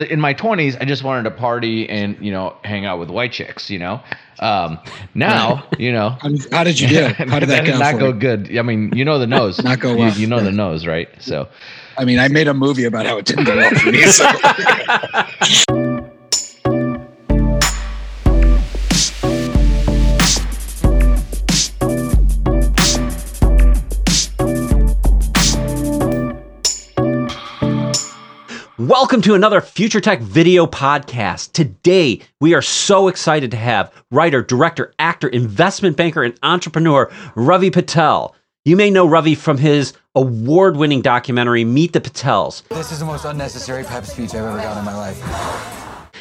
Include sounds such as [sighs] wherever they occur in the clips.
in my 20s, I just wanted to party and you know hang out with white chicks. You know, um, now you know. How did, you do? How did that, [laughs] did go? not go you? good. I mean, you know the nose. [laughs] Not go You- well. You, know the nose, right? So. I mean, I made a movie about how it didn't go well for me. So. [laughs] Welcome to another Future Tech video podcast. Today, we are so excited to have writer, director, actor, investment banker, and entrepreneur Ravi Patel. You may know Ravi from his award winning documentary, Meet the Patels, This is the most unnecessary pep speech I've ever gotten in my life.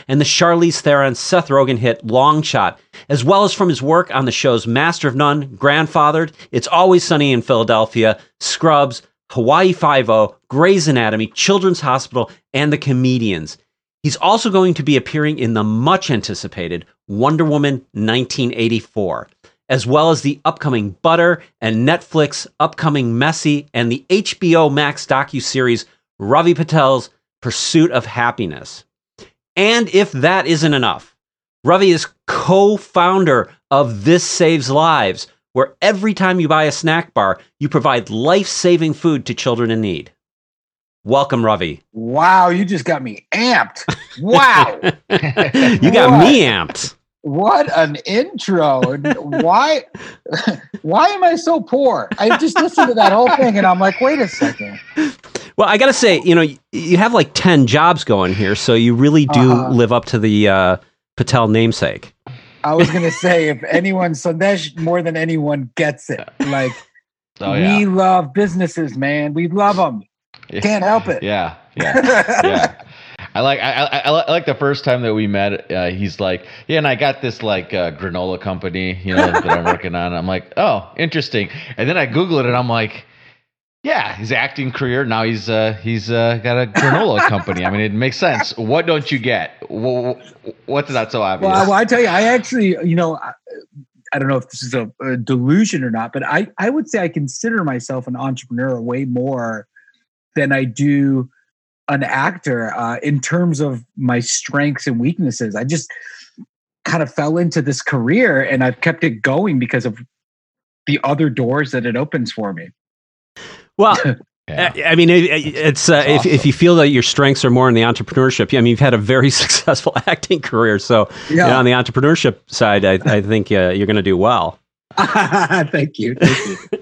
and the Charlize Theron Seth Rogen hit Long Shot, as well as from his work on the shows Master of None, Grandfathered, It's Always Sunny in Philadelphia, Scrubs, Hawaii Five-O, Grey's Anatomy, Children's Hospital, and The Comedians. He's also going to be appearing in the much anticipated Wonder Woman 1984, as well as the upcoming Butter and Netflix upcoming Messy and the HBO Max docu-series Ravi Patel's Pursuit of Happiness. And if that isn't enough, Ravi is co founder of This Saves Lives, where every time you buy a snack bar, you provide life saving food to children in need. Welcome, Ravi. Wow, you just got me amped. Wow. [laughs] you got What? me amped. what an intro. Why [laughs] why am I so poor? I just listened to that whole thing and I'm like, wait a second. Well, I got to say, you know, you have like 10 jobs going here, so you really do Uh-huh. live up to the uh, Patel namesake. I was gonna say if anyone Sandesh more than anyone gets it. Like [laughs] Oh we love businesses, man. We love them. Can't help it. Yeah. [laughs] Yeah. yeah. I like I, I, I I like the first time that we met. Uh, he's like, yeah, and I got this like uh, granola company, you know, that I'm working on. I'm like, oh, interesting. And then I Google it, and I'm like, yeah, his acting career. Now he's uh, he's uh, got a granola [laughs] company. I mean, it makes sense. What don't you get? Wh- wh- What's not so obvious? Well, I, well, I tell you, I actually, you know, I, I don't know if this is a, a delusion or not, but I, I would say I consider myself an entrepreneur way more than I do an actor uh, in terms of my strengths and weaknesses. I just kind of fell into this career and I've kept it going because of the other doors that it opens for me. Well, [laughs] Yeah. I I mean, it, it's uh, if, if you feel that your strengths are more in the entrepreneurship, I mean, you've had a very [laughs] successful [laughs] acting career. So, you know, on the entrepreneurship side, I, I think uh, you're going to do well. Thank you. Thank you.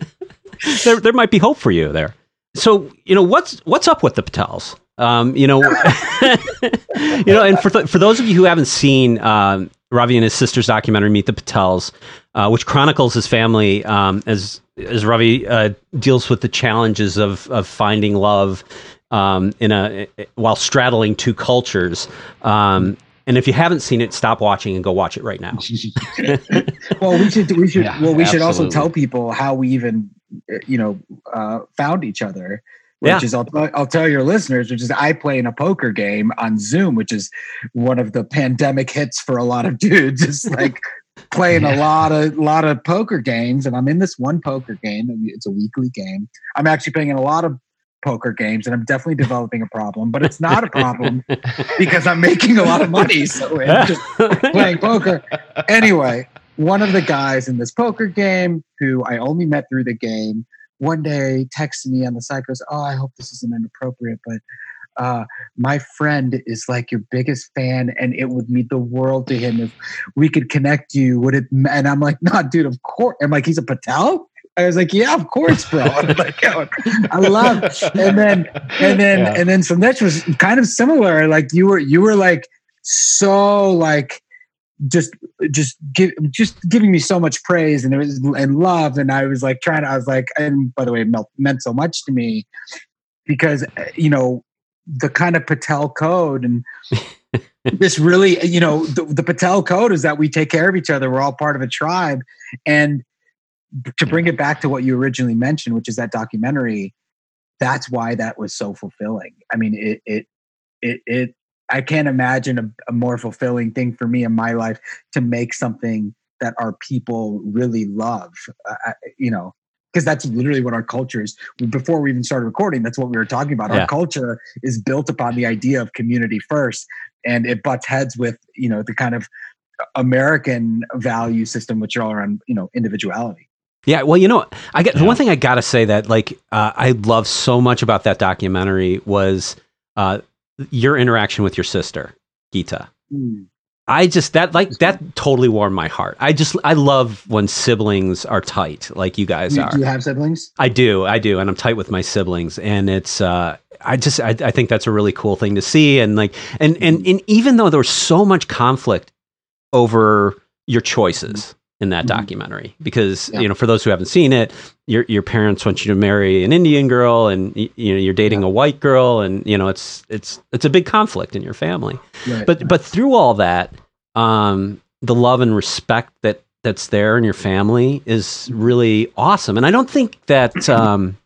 There, there might be hope for you there. So, you know, what's what's up with the Patels? Um, you know, you know, and for th- for those of you who haven't seen um, Ravi and his sister's documentary "Meet the Patels," uh, which chronicles his family um, as as Ravi uh, deals with the challenges of of finding love um, in a while straddling two cultures. Um, and if you haven't seen it, stop watching and go watch it right now. [laughs] [laughs] well, we should we should Yeah, well we should also tell people how we even uh, you know uh, found each other. Which Yeah. is I'll, I'll tell your listeners, which is I play in a poker game on Zoom, which is one of the pandemic hits for a lot of dudes. [laughs] It's like playing a lot of lot of poker games, and I'm in this one poker game. and It's a weekly game. I'm actually playing in a lot of poker games, and I'm definitely developing a problem. But it's not a problem [laughs] because I'm making a lot of money. So I'm just playing poker. Anyway, one of the guys in this poker game who I only met through the game one day texted me on the side goes, Oh, I hope this isn't inappropriate, but uh, my friend is like your biggest fan, and it would mean the world to him if we could connect you. Would it? And I'm like, No, dude, of course. I'm like, He's a Patel. I was like, Yeah, of course, bro. I'm [laughs] like, "Oh, I love. And then, and then, Yeah. and then, so that was kind of similar. Like you were, you were like so like just just give just giving me so much praise and it was and love and I was like trying to I was like and by the way it meant, so much to me because uh, you know the kind of Patel code and [laughs] this really you know the, the Patel code is that we take care of each other. We're all part of a tribe. And to bring it back to what you originally mentioned which is that documentary that's why that was so fulfilling. I mean it it it, it I can't imagine a, a more fulfilling thing for me in my life to make something that our people really love. Uh, you know, because that's literally what our culture is. Before we even started recording, that's what we were talking about. Yeah. Our culture is built upon the idea of community first, and it butts heads with you know the kind of American value system, which are all around you know individuality. Yeah, well, you know, I get the one thing I gotta say that like uh, I love so much about that documentary was uh, your interaction with your sister Geeta. I just that like that totally warmed my heart. I just I love when siblings are tight, like you guys Do, are. do you have siblings? I do, I do, and I'm tight with my siblings, and it's uh, I just I, I think that's a really cool thing to see, and like and and and even though there was so much conflict over your choices in that Mhm. documentary, because Yeah. you know for those who haven't seen it, your your parents want you to marry an Indian girl, and y- you know you're dating Yeah. a white girl, and you know it's it's it's a big conflict in your family Right. but but through all that um the love and respect that that's there in your family is really awesome and i don't think that [clears throat] um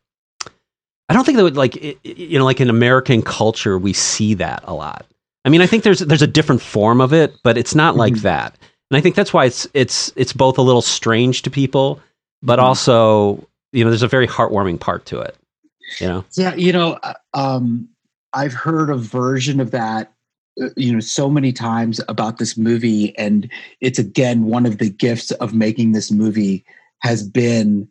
i don't think that would like it, you know like in american culture we see that a lot i mean i think there's there's a different form of it but it's not like Mhm. that and i think that's why it's it's it's both a little strange to people but Mhm. also you know there's a very heartwarming part to it you know Yeah, you know, uh, um, I've heard a version of that, uh, you know, so many times about this movie, and it's again one of the gifts of making this movie has been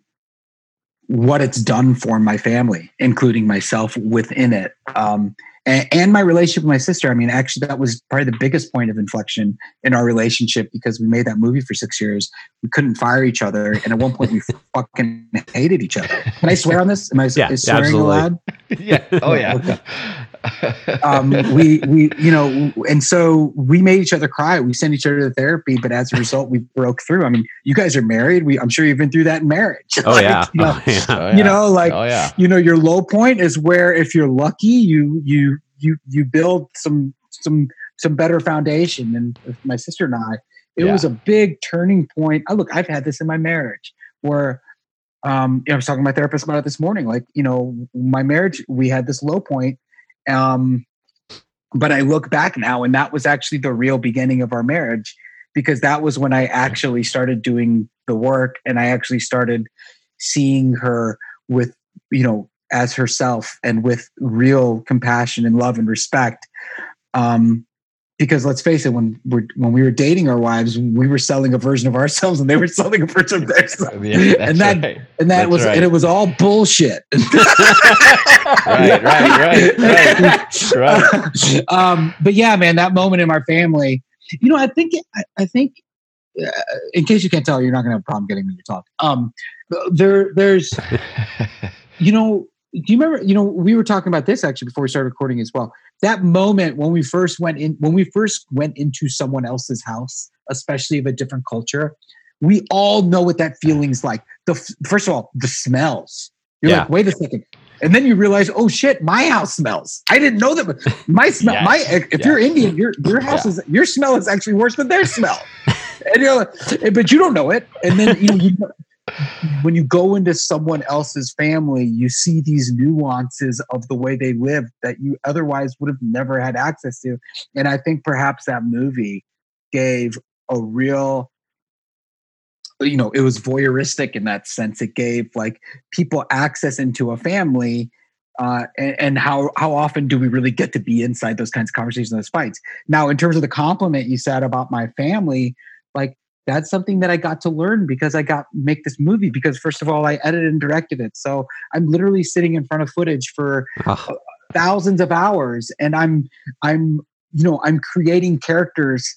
what it's done for my family, including myself within it, um, and, and my relationship with my sister. I mean, actually, that was probably the biggest point of inflection in our relationship because we made that movie for six years. We couldn't fire each other, and at one point, we [laughs] fucking hated each other. Can I swear on this? Am I Yeah, is swearing absolutely. allowed? [laughs] yeah. Oh yeah. Okay. Um, we we you know and so we made each other cry. We sent each other to therapy but as a result we broke through. I mean you guys are married. We i'm sure you've been through that in marriage. Oh Like, yeah, you know, [laughs] oh, yeah. Oh, you know like oh yeah. you know your low point is where if you're lucky you you you you build some some some better foundation. And my sister and i it Yeah. was a big turning point. I look i've had this in my marriage where um you know, i was talking to my therapist about it this morning. Like you know my marriage we had this low point um but i look back now and that was actually the real beginning of our marriage because that was when i actually started doing the work and i actually started seeing her with you know as herself and with real compassion and love and respect. Um because let's face it when we're when we were dating our wives we were selling a version of ourselves and they were [laughs] selling a version of themselves Yeah, and that right. and that That's was right. and it was all bullshit [laughs] right, right, right, right, right. [laughs] um, but yeah, man, that moment in our family, you know, I think, I, I think, uh, in case you can't tell, you're not going to have a problem getting me to talk. Um, there, there's, you know, do you remember, you know, we were talking about this actually before we started recording as well. That moment when we first went in, when we first went into someone else's house, especially of a different culture, we all know what that feeling's like. The first of all, the smells. You're Yeah. like, wait a second. And then you realize, oh shit, my house smells. I didn't know that. My smell, Yes. my if you're Indian, your your house Yeah. is your smell is actually worse than their smell. and you're like, eh, but you don't know it. And then you know, you, when you go into someone else's family, you see these nuances of the way they live that you otherwise would have never had access to. And I think perhaps that movie gave a real you know it was voyeuristic in that sense it gave like people access into a family uh, and, and how how often do we really get to be inside those kinds of conversations those fights now in terms of the compliment you said about my family like that's something that i got to learn because i got make this movie because first of all i edited and directed it. So i'm literally sitting in front of footage for Ah, thousands of hours and i'm i'm you know i'm creating characters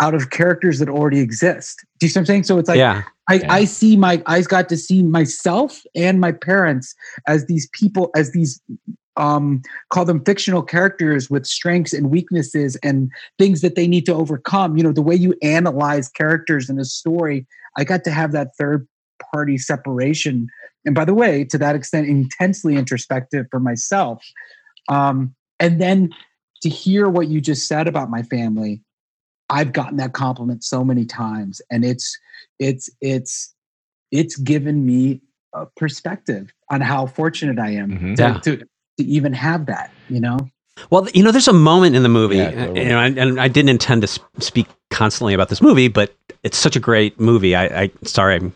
out of characters that already exist. Do you see what i'm saying? So it's like yeah. I, Yeah. I see my I got to see myself and my parents as these people as these um call them fictional characters with strengths and weaknesses and things that they need to overcome you know the way you analyze characters in a story i got to have that third party separation and by the way to that extent intensely introspective for myself um and then to hear what you just said about my family i've gotten that compliment so many times and it's it's it's it's given me a perspective on how fortunate I am Mhm. to, Yeah. to to even have that. You know, Well, you know, there's a moment in the movie, Yeah, and, totally. you know, and, and I didn't intend to speak constantly about this movie, but it's such a great movie. I, I sorry, I'm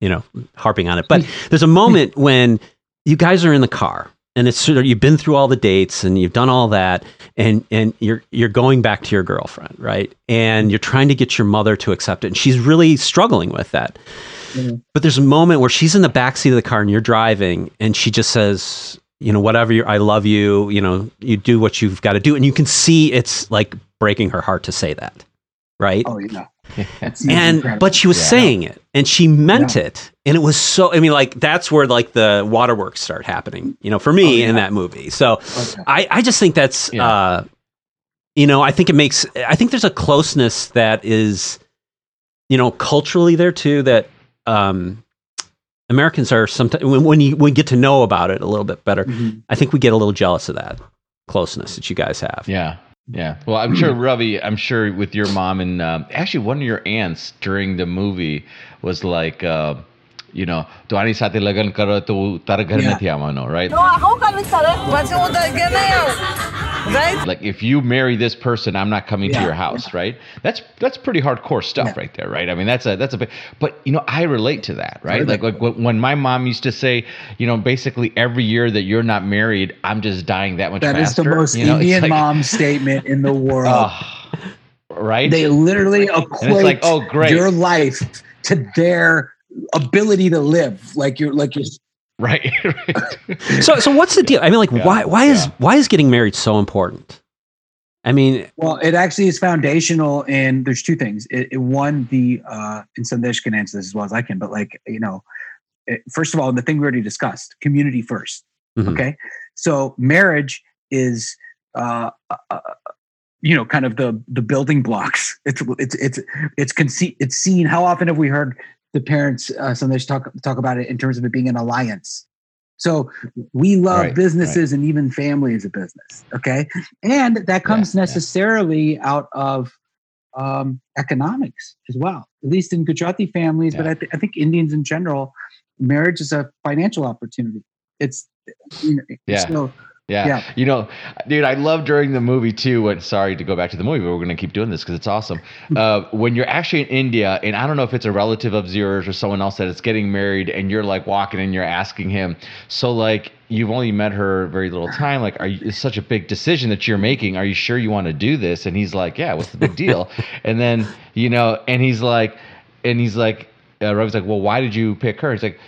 you know, harping on it. But [laughs] there's a moment when you guys are in the car and it's sort of you've been through all the dates and you've done all that and and you're you're going back to your girlfriend, right? And you're trying to get your mother to accept it and she's really struggling with that. But there's a moment where she's in the back seat of the car and you're driving and she just says, you know, whatever you I love you, you know, you do what you've got to do and you can see it's like breaking her heart to say that. Right? Oh yeah. [laughs] It's and incredible. but she was Yeah. saying it and she meant Yeah. it and it was so i mean like that's where like the waterworks start happening you know for me Oh, yeah. in that movie so Okay. i i just think that's Yeah. uh you know i think it makes i think there's a closeness that is you know culturally there too that um Americans are sometimes when, when you we get to know about it a little bit better. Mm-hmm. I think we get a little jealous of that closeness that you guys have. Yeah, yeah. Well, I'm sure Ravi. I'm sure with your mom and uh, actually one of your aunts during the movie was like. Uh, you know, દ્વાની સાથે લગ્ન કરો તો તારા ઘર નથી આવવાનો right હું કરું સરસ પછી હું ઘર નહીં આવું [laughs] Right? Like if you marry this person, I'm not coming to your house, right? That's that's pretty hardcore stuff Yeah. right there, right? I mean, that's a that's a big. But you know, I relate to that, right? Like like when my mom used to say, you know, basically every year that you're not married, I'm just dying that much That is faster. the most you know? Indian like, mom statement in the [laughs] world. ah, right? they literally equate like, oh, great, your life to their ability to live. Like you're like you're right? right. [laughs] so so what's the deal i mean like Yeah, why why is yeah. why is getting married so important i mean Well, it actually is foundational, and there's two things. It, it one, the uh, and Sandesh can answer this as well as I can, but like you know, it, first of all, the thing we already discussed, community 1st Mhm. Okay, so marriage is, uh, uh, uh, you know, kind of the the building blocks. It's it's it's it's conce- it's seen. How often have we heard the parents uh, Sandesh talk talk about it in terms of it being an alliance? So we love Right, businesses and even family is a business. Okay. And that comes yeah. necessarily out of um, economics as well, at least in Gujarati families, but I, th- I think Indians in general, marriage is a financial opportunity. It's, you know, Yeah. so Yeah. Yeah. You know, dude, I love during the movie too. When sorry to go back to the movie, but we're gonna keep doing this because it's awesome. [laughs] Uh, when you're actually in India, and I don't know if it's a relative of yours or someone else that is getting married, and you're like walking and you're asking him, so like you've only met her very little time. Like, are you? It's such a big decision that you're making. Are you sure you want to do this? And he's like, Yeah. What's the big deal? [laughs] and then you know, and he's like, and he's like, uh, Ravi's like, Well, why did you pick her? He's like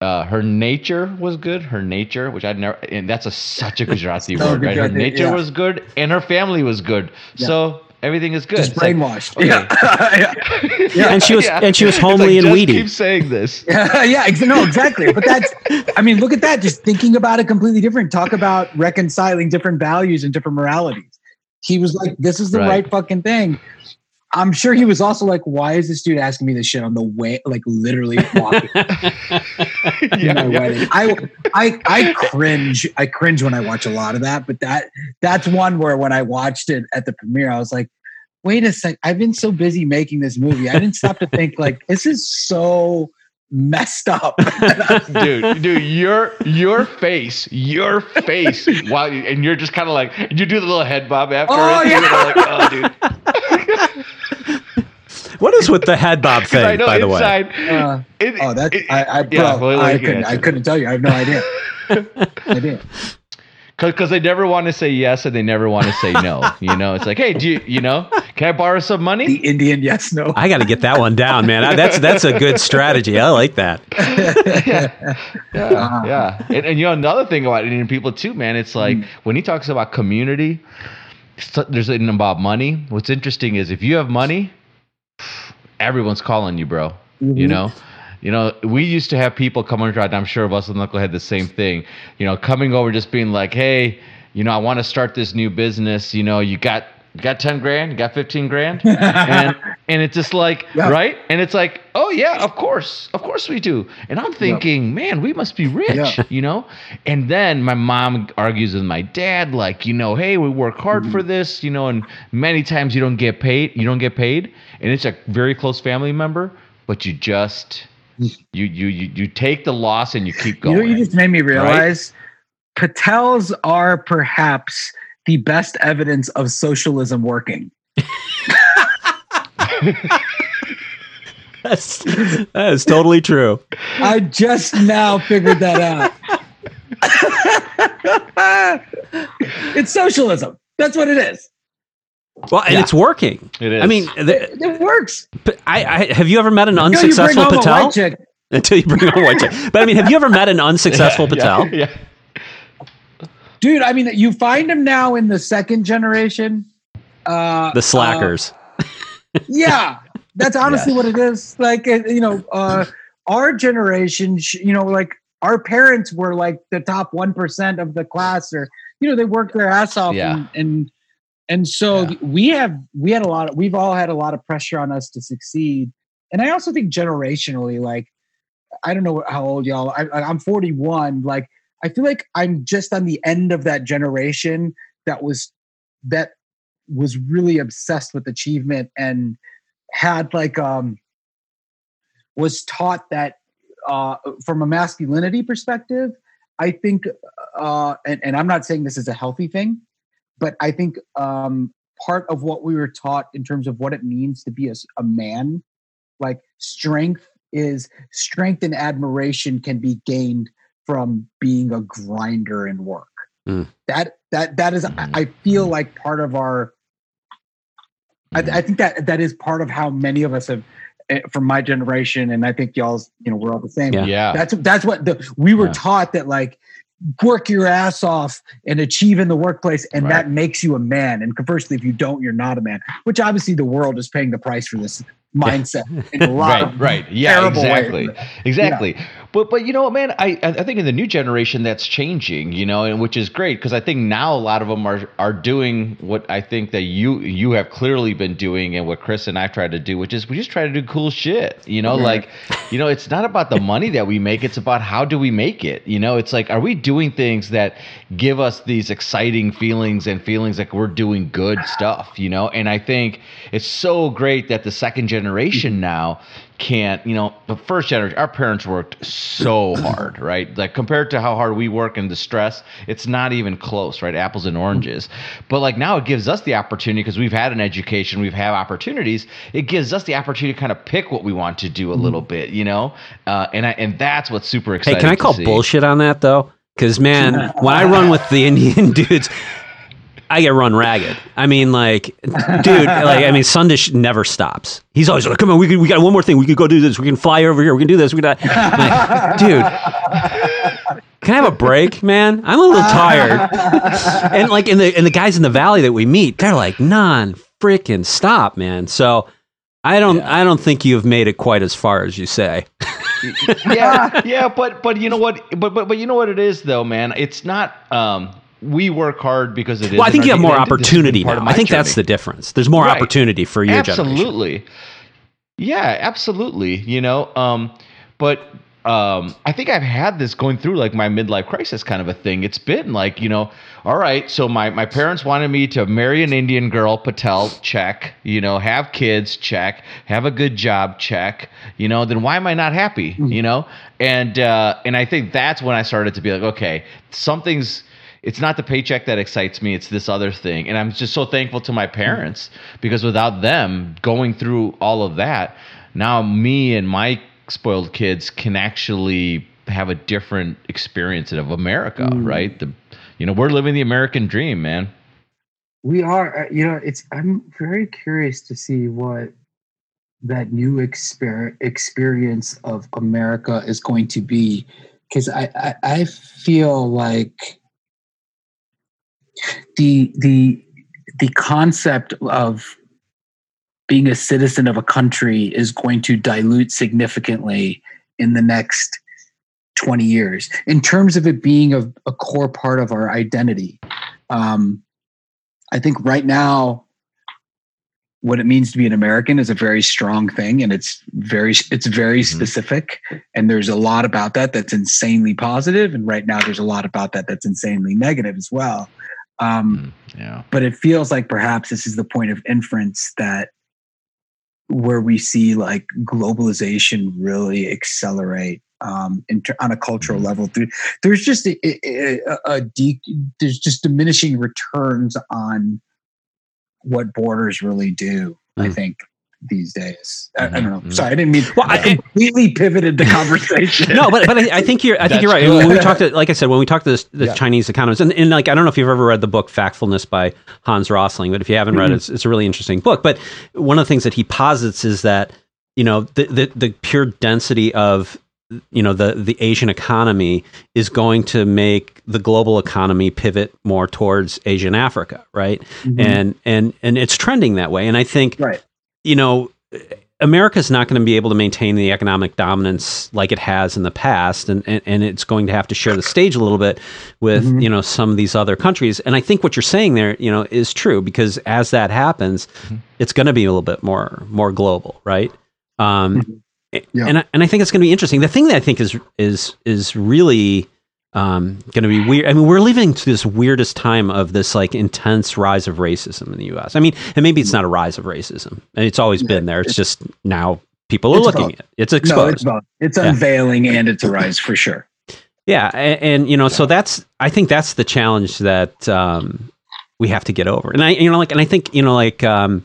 uh, her nature was good. Her nature, which I'd never, and that's a such a [laughs] Gujarati So word, right? Her nature yeah. was good, and her family was good. Yeah. So everything is good. just It's like, brainwashed. okay. Yeah. [laughs] yeah. [laughs] And she was- and she was It's like, homely and just weedy. Keep saying this. yeah, yeah, ex- no, exactly. But that's, I mean, look at that. Just thinking about it completely different. Talk about reconciling different values and different moralities. He was like, this is the Right. right, fucking thing. I'm sure he was also like, why is this dude asking me this shit on the way, like literally walking [laughs] [laughs] yeah, my yeah. wedding? I, I, I cringe. I cringe when I watch a lot of that. But that, that's one where when I watched it at the premiere, I was like, wait a sec. I've been so busy making this movie. I didn't stop to think like, this is so messed up. [laughs] dude, dude, your your face, your face, while you, and you're just kind of like you do the little head bob after Oh, it. yeah. You're like, oh, dude. What is with the head bob [laughs] thing I know by the way inside. Uh, it- oh, that it- I, I, bro, yeah, well, I couldn't, I couldn't tell you. I have no idea. [laughs] idea. because they never want to say yes and they never want to say no. You know, it's like, hey, do you, you know, can I borrow some money? The money? Indian yes no. i got to get that one down man I- that's that's a good strategy i like that [laughs] Yeah, yeah. And, and you know, another thing about Indian people too, man, it's like when he talks about community, there's something about money. What's interesting is if you have money, everyone's calling you, bro. You Mhm. know. You know, we used to have people come over, and I'm sure Russell Knuckle had the same thing. You know, coming over just being like, "Hey, you know, I want to start this new business. You know, you got you got ten grand, you got fifteen grand, [laughs] and and it's just like Yeah. right, and it's like, oh yeah, of course, of course we do. And I'm thinking, man, we must be rich, Yeah. you know. And then my mom argues with my dad, like, you know, hey, we work hard Mm-hmm. for this, you know, and many times you don't get paid, you don't get paid, and it's a very close family member, but you just [laughs] you you you, you take the loss and you keep You going. know you just made me realize? Patels are perhaps the best evidence of socialism working. [laughs] yes, that is totally true. I just now figured that out. [laughs] it's socialism. That's what it is. Well, and Yeah. it's working. It is. I mean, the, It, it works. but I, I have you ever met an Until unsuccessful Patel? Until you bring home a white chick. But I mean, have you ever met an [laughs] unsuccessful Patel? Yeah, Dude, I mean, you find them now in the second generation. Uh, The slackers. yeah that's honestly what it is like uh, you know uh our generation, you know like our parents were like the top 1% of the class or you know they worked their ass off Yeah. and, and and so Yeah. we have we had a lot of we've all had a lot of pressure on us to succeed and i also think generationally like i don't know how old y'all I- i'm 41 like i feel like i'm just on the end of that generation that was that was really obsessed with achievement and had like um was taught that uh from a masculinity perspective i think uh and, and i'm not saying this is a healthy thing but i think um part of what we were taught in terms of what it means to be a, a man like strength is strength and admiration can be gained from being a grinder in work Mm. that that that is I. I feel like part of our I, I think that that is part of how many of us have eh, from my generation and i think y'all's you know we're all the same Yeah. yeah. that's that's what the we were Yeah. taught that like work your ass off and achieve in the workplace and Right. that makes you a man and conversely if you don't you're not a man which obviously the world is paying the price for this mindset [laughs] in a lot right, of right. Yeah, terrible exactly. ways. Exactly. But but you know what, man, I I think in the new generation that's changing, you know, and which is great because I think now a lot of them are are doing what I think that you you have clearly been doing and what Chris and I try to do, which is we just try to do cool shit. You know, like you know, it's not about the money that we make, it's about how do we make it. You know, it's like are we doing things that give us these exciting feelings and feelings like we're doing good stuff, you know? And I think it's so great that the second generation Mm-hmm. now can't, you know, the first generation, our parents worked so [clears throat] hard, right? Like compared to how hard we work and the stress, it's not even close, right? Apples and mm-hmm. oranges. But like now it gives us the opportunity because we've had an education, we've had opportunities. It gives us the opportunity to kind of pick what we want to do a little mm-hmm. bit, you know? Uh, and I, and that's what's super Hey, exciting. can I call see. bullshit on that though? Because man, [laughs] when I run with the Indian [laughs] dudes, I get run ragged. I mean, like, dude, like, I mean, Sandesh never stops. He's always like, "Come on, we can, we got one more thing. We can go do this. We can fly over here. We can do this. We can." do that." I'm like, dude, can I have a break, man? I'm a little tired. and like, in the and the guys in the valley that we meet, they're like, "Non freaking stop, man." So. I don't. I don't think you've made it quite as far as you say. [laughs] yeah, yeah, but but you know what? But but but you know what it is though, man. It's not. Um, we work hard because it is. Well, I think you have more and this has been opportunity now. I think that's the difference. There's more Right. opportunity for your generation. absolutely. Yeah, absolutely. You know, um, but um, I think I've had this going through like my midlife crisis kind of a thing. It's been like, you know, all right, so my, my parents wanted me to marry an Indian girl, Patel, check, you know, have kids, check, have a good job, check, you know, then why am I not happy? You know? And uh, and I think that's when I started to be like, okay, something's it's not the paycheck that excites me it's this other thing. And i'm just so thankful to my parents because without them going through all of that now me and my spoiled kids can actually have a different experience of america right? The you know we're living the american dream man. We are uh, you know it's i'm very curious to see what that new exper- experience of america is going to be. Because I, I i feel like the the the concept of being a citizen of a country is going to dilute significantly in the next 20 years in terms of it being a, a core part of our identity um, I think right now, what it means to be an American is a very strong thing, and it's very it's very Mhm. specific. And there's a lot about that that's insanely positive, and right now there's a lot about that that's insanely negative as well. Um, yeah but it feels like perhaps this is the point of inference that where we see like globalization really accelerate um, ter- on a cultural Mhm. level. There, there's just a, a, a, de- there's just diminishing returns on what borders really do. I Mm. think these days. I, I Mhm, don't know. mhm. Sorry, I didn't mean. Well, I I- completely pivoted the conversation. no, but but I, I think you're I think you're right. When we talked to, like I said, when we talked to this, the Yeah. Chinese economists, and, and like I don't know if you've ever read the book Factfulness by Hans Rosling, but if you haven't read it, it's, it's a really interesting book. But one of the things that he posits is that you know the the, the pure density of you know the the Asian economy is going to make the global economy pivot more towards asian Africa, right? Mhm. And and and it's trending that way. And I think right. You know, America's not going to be able to maintain the economic dominance like it has in the past, and, and, and it's going to have to share the stage a little bit with Mhm. you know some of these other countries. And I think what you're saying there, you know, is true because as that happens, it's going to be a little bit more more global, right? Um, Yeah. And I, and I think it's going to be interesting. The thing that I think is is is really um, going to be weird. I mean, we're living to this weirdest time of this like intense rise of racism in the U.S. I mean, and maybe it's not a rise of racism, and it's always been there. It's just now people are looking at it. It's No, exposed. it's both. It's Yeah. unveiling and it's a rise for sure. Yeah, and, and you know, so that's I think that's the challenge that um, we have to get over. And I, you know, like, and I think you know, like, um,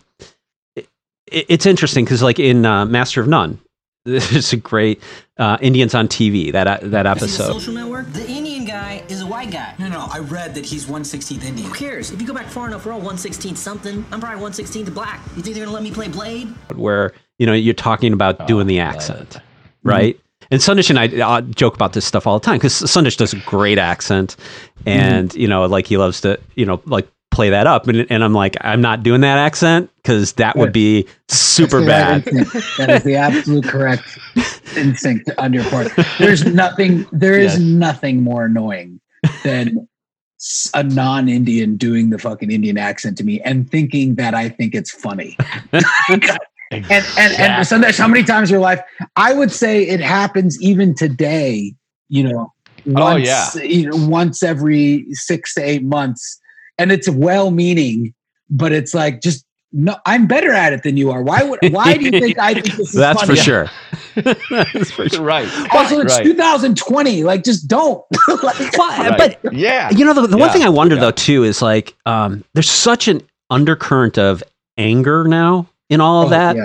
it, it's interesting because like in uh, Master of None, [laughs] there's a great uh, Indians on TV that uh, that See the episode. social network? The Indian guy is a white guy. No, no, I read that he's 116th Indian. Who cares? If you go back far enough, we're all 116 something. I'm probably 116 black. You think they're gonna let me play Blade? where you know you're talking about doing the accent, right? And Sandesh and I uh, joke about this stuff all the time because Sandesh does a great accent, and you know, like he loves to, you know, like play that up, and, and I'm like, I'm not doing that accent because that would be super That's the right bad. That is the absolute correct instinct on your part. There's nothing. There is Yes. nothing more annoying than a non-Indian doing the fucking Indian accent to me and thinking that I think it's funny. [laughs] and and and Exactly. Sandesh, how many times in your life? I would say it happens even today. You know, Oh, once, yeah. you know, once every six to eight months, and it's well-meaning, but it's like just no. I'm better at it than you are. Why would? Why do you think I think this is [laughs] That's funny? for sure. [laughs] That's for sure. right. Also, it's Right. 2020. Like, just don't. Like, [laughs] Well, Right. but yeah. you know, the, the one thing I wonder yeah. though too is like, um, there's such an undercurrent of anger now in all of oh, that.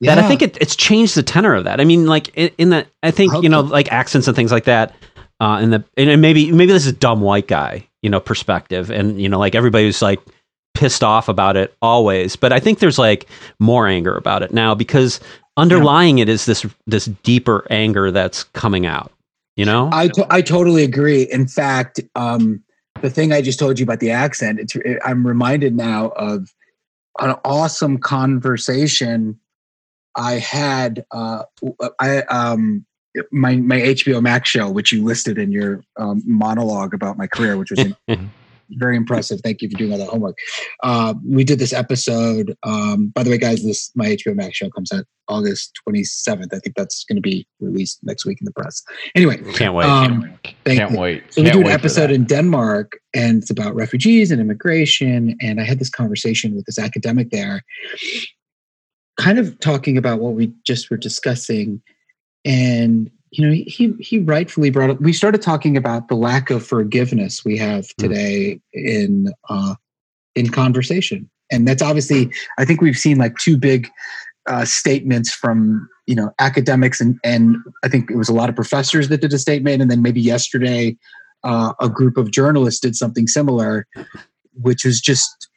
yeah. that I think it, it's changed the tenor of that. I mean, like in, in the, I think Hope you know, so. like accents and things like that. Uh, in the and and maybe maybe this is dumb white guy, you know, perspective, and you know, like everybody's like pissed off about it always, but I think there's like more anger about it now because underlying it is this this deeper anger that's coming out. You know, I, to- I totally agree. In fact, um, the thing I just told you about the accent, it's, it, I'm reminded now of an awesome conversation I had. Uh, I um, my my HBO Max show, which you listed in your um, monologue about my career, which was [laughs] very impressive. Thank you for doing all that homework. Uh, we did this episode. Um, by the way, guys, this my HBO Max show comes out August 27th. I think that's going to be released next week in the press. Anyway, can't wait. um, Can't you. wait. So we Can't do an episode in Denmark, and it's about refugees and immigration. And I had this conversation with this academic there, kind of talking about what we just were discussing. And you know, he he rightfully brought up. We started talking about the lack of forgiveness we have today in uh, in conversation, and that's obviously. I think we've seen like two big uh, statements from you know academics and and I think it was a lot of professors that did a statement, and then maybe yesterday uh, a group of journalists did something similar, which was just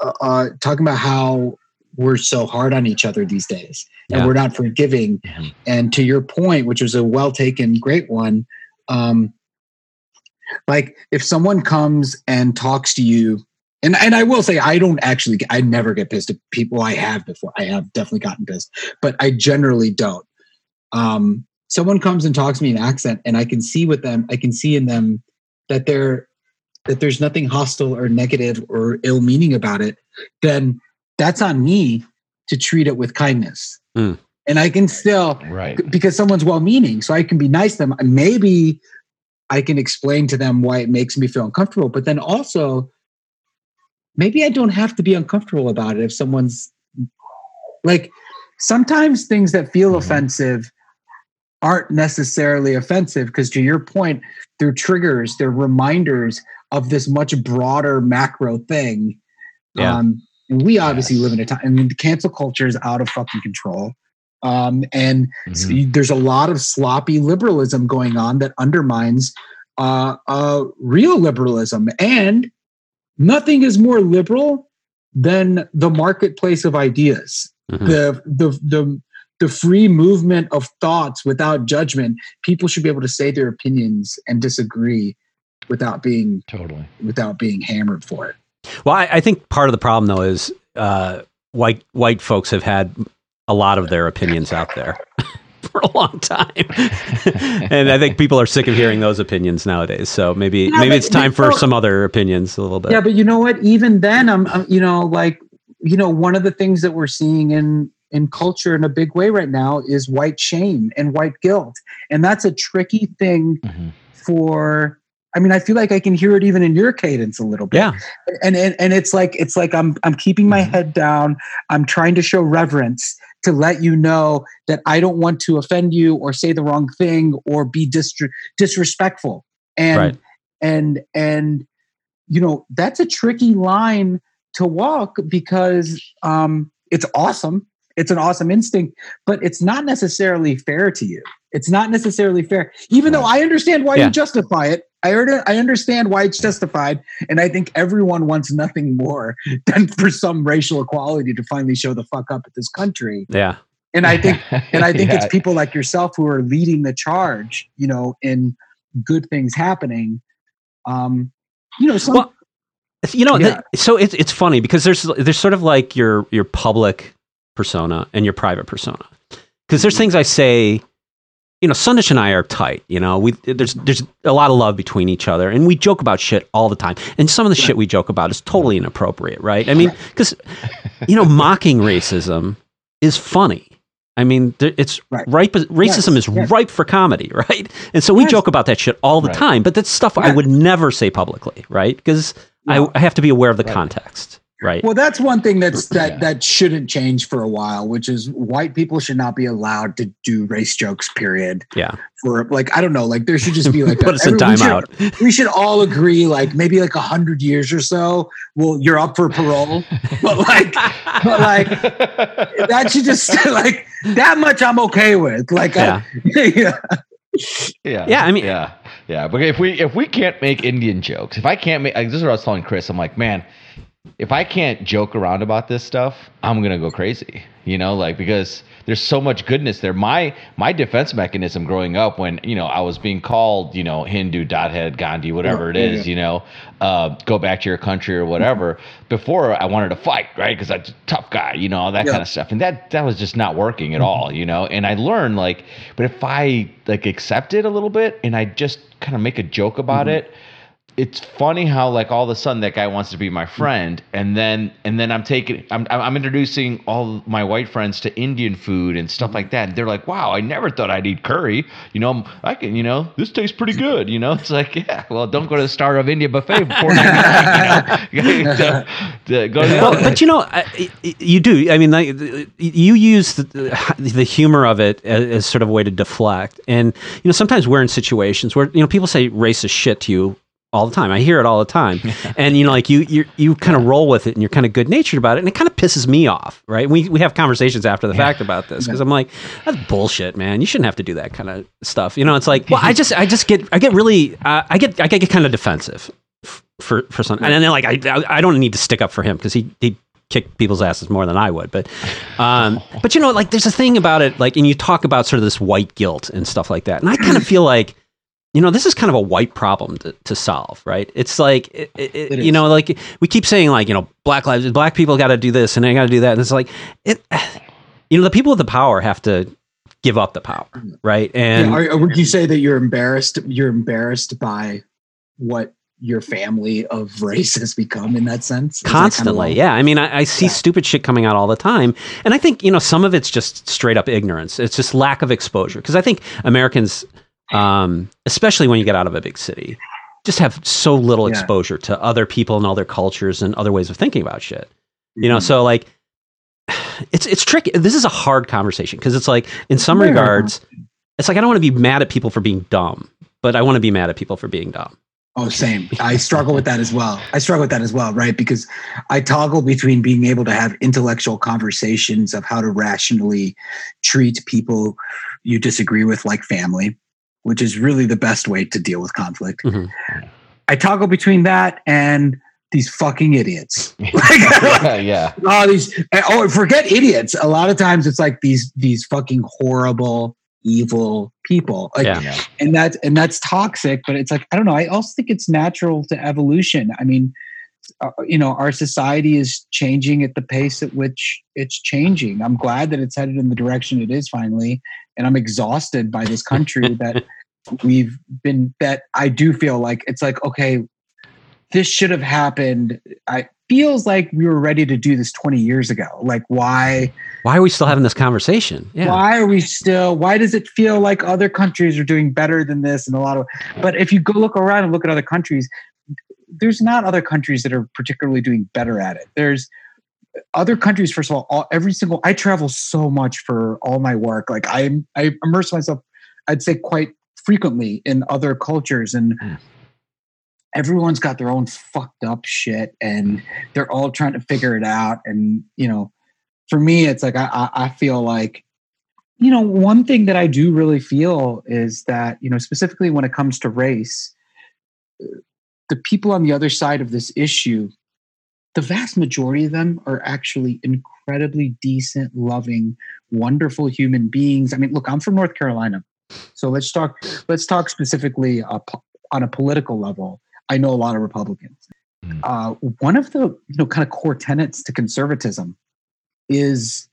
uh, uh, talking about how we're so hard on each other these days, and Yeah. we're not forgiving. Mhm. And to your point, which was a well taken, great one. Um, like if someone comes and talks to you and and I will say I don't actually I never get pissed at people I have before. I have definitely gotten pissed, but I generally don't. Um someone comes and talks to me in accent and I can see with them I can see in them that they're that there's nothing hostile or negative or ill meaning about it, then that's on me to treat it with kindness. Mm. And I can still Right. because someone's well meaning. So I can be nice to them. Maybe I can explain to them why it makes me feel uncomfortable. But then also, maybe I don't have to be uncomfortable about it if someone's like sometimes things that feel Mhm. offensive aren't necessarily offensive because to your point, they're triggers, they're reminders of this much broader macro thing. Yeah. Um, And we obviously Yes. live in a time. I mean, the cancel culture is out of fucking control. Um, and Mhm. there's a lot of sloppy liberalism going on that undermines uh, uh, real liberalism. And nothing is more liberal than the marketplace of ideas, Mhm. the the the the free movement of thoughts without judgment. People should be able to say their opinions and disagree without being Totally. without being hammered for it. Well, I, I think part of the problem though is uh, white white folks have had a lot of their opinions out there [laughs] for a long time, [laughs] and I think people are sick of hearing those opinions nowadays. So maybe Yeah, maybe but- it's time but- for well- some other opinions a little bit. Yeah, but you know what? Even then, I'm, I'm you know like you know one of the things that we're seeing in in culture in a big way right now is white shame and white guilt, and that's a tricky thing Mhm. for. I mean, I feel like I can hear it even in your cadence a little bit. yeah, and and, and it's like it's like I'm I'm keeping my Mhm. head down. I'm trying to show reverence to let you know that I don't want to offend you or say the wrong thing or be dis- disrespectful. And Right. and and you know that's a tricky line to walk because um, it's awesome. It's an awesome instinct, but it's not necessarily fair to you. It's not necessarily fair, even though I understand why Yeah. you justify it. I heard it. I understand why it's justified, and I think everyone wants nothing more [laughs] than for some racial equality to finally show the fuck up at this country. yeah. And I think, [laughs] and I think Yeah. it's people like yourself who are leading the charge. You know, in good things happening. Um, you know, some Well, You know, Yeah. the, so it's it's funny because there's there's sort of like your your public persona and your private persona. Because there's things I say, you know, Sandesh and I are tight. You know, we there's there's a lot of love between each other, and we joke about shit all the time. And some of the shit we joke about is totally inappropriate, right? I mean, because you know, mocking racism is funny. I mean, it's Right. ripe. Racism Yes, is yes. ripe for comedy, [laughs] right? And so we Yes. joke about that shit all the Right. time. But that's stuff I would never say publicly, right? Because I, I have to be aware of the Right. context, right? Well, that's one thing that's that Yeah. that shouldn't change for a while, which is white people should not be allowed to do race jokes. Period. yeah. For like, I don't know, like there should just be [laughs] like Put a- us in every- we should- timeout. [laughs] We should all agree, like maybe like a hundred years or so. Well, you're up for parole, [laughs] but like, but like that should just like that much. I'm okay with. Like, Yeah. I, yeah, Yeah. Yeah, I mean- yeah, yeah. But if we if we can't make Indian jokes, if I can't make, like, this is what I was telling Chris. I'm like, man, if I can't joke around about this stuff, I'm gonna go crazy. You know, like because there's so much goodness there. My my defense mechanism growing up, when you know I was being called, you know, Hindu, dothead, Gandhi, whatever it is, yeah. you know, uh, go back to your country or whatever. [laughs] Before I wanted to fight, right? Because I'm a tough guy, you know, all that Yeah. kind of stuff, and that that was just not working at all, you know. And I learned like, but if I like accept it a little bit and I just kind of make a joke about it, it's funny how like all of a sudden that guy wants to be my friend, and then and then I'm taking I'm I'm introducing all my white friends to Indian food and stuff like that. And they're like, wow, I never thought I'd eat curry. You know, I can, you know, this tastes pretty good. You know, it's like, yeah, well, don't go to the Star of India buffet for four ninety nine. You know, [laughs] to, to go to Well, but you know, you do. I mean, like, you use the, the humor of it as, as sort of a way to deflect. And you know, sometimes we're in situations where you know people say racist shit to you all the time. I hear it all the time, [laughs] and you know, like you you you kind of roll with it, and you're kind of good natured about it, and it kind of pisses me off, right? We we have conversations after the fact about this because I'm like, that's bullshit, man. You shouldn't have to do that kind of stuff. You know, it's like, well, I just I just get I get really uh, I get I get kind of defensive for for some, and then like I I I don't need to stick up for him because he he kick people's asses more than I would. But, um, [laughs] but you know, like there's a thing about it, like, and you talk about sort of this white guilt and stuff like that, and I kind of feel like, you know, this is kind of a white problem to, to solve, right? It's like, it, it, It you know, like we keep saying, like, you know, black lives, black people got to do this and they got to do that, and it's like, it, [sighs] you know, the people with the power have to give up the power, right? And Yeah, are, would you say that you're embarrassed? You're embarrassed by what your family of race has become in that sense? Is that kind of constantly yeah i mean I, I see Yeah. stupid shit coming out all the time and i think you know some of it's just straight up ignorance it's just lack of exposure because i think americans um, especially when you get out of a big city just have so little Yeah. exposure to other people and other cultures and other ways of thinking about shit you know Mhm. so like [sighs] it's it's tricky this is a hard conversation because it's like in some hard regards it's like i don't want to be mad at people for being dumb but i want to be mad at people for being dumb Oh, [laughs] same. I struggle with that as well. I struggle with that as well, right? Because I toggle between being able to have intellectual conversations of how to rationally treat people you disagree with like family, which is really the best way to deal with conflict. Mhm. I toggle between that and these fucking idiots. [laughs] [laughs] yeah, yeah. oh, these oh, forget idiots. A lot of times it's like these these fucking horrible, evil people. Like yeah. and that's and that's toxic but it's like i don't know i also think it's natural to evolution i mean uh, you know our society is changing at the pace at which it's changing i'm glad that it's headed in the direction it is finally and i'm exhausted by this country [laughs] that we've been that i do feel like it's like okay this should have happened i feels like we were ready to do this 20 years ago like why Why are we still having this conversation? Yeah. why are we still why does it feel like other countries are doing better than this in a lot of but if you go look around and look at other countries there's not other countries that are particularly doing better at it there's other countries first of all, all every single i travel so much for all my work like i i immerse myself i'd say quite frequently in other cultures and Mm. everyone's got their own fucked up shit and they're all trying to figure it out and you know for me it's like i i, I feel like you know one thing that i do really feel is that you know specifically when it comes to race the people on the other side of this issue the vast majority of them are actually incredibly decent loving wonderful human beings. I mean look i'm from north carolina so let's talk let's talk specifically uh, on a political level. I know a lot of republicans. Mm. uh, one of the you know kind of core tenets to conservatism is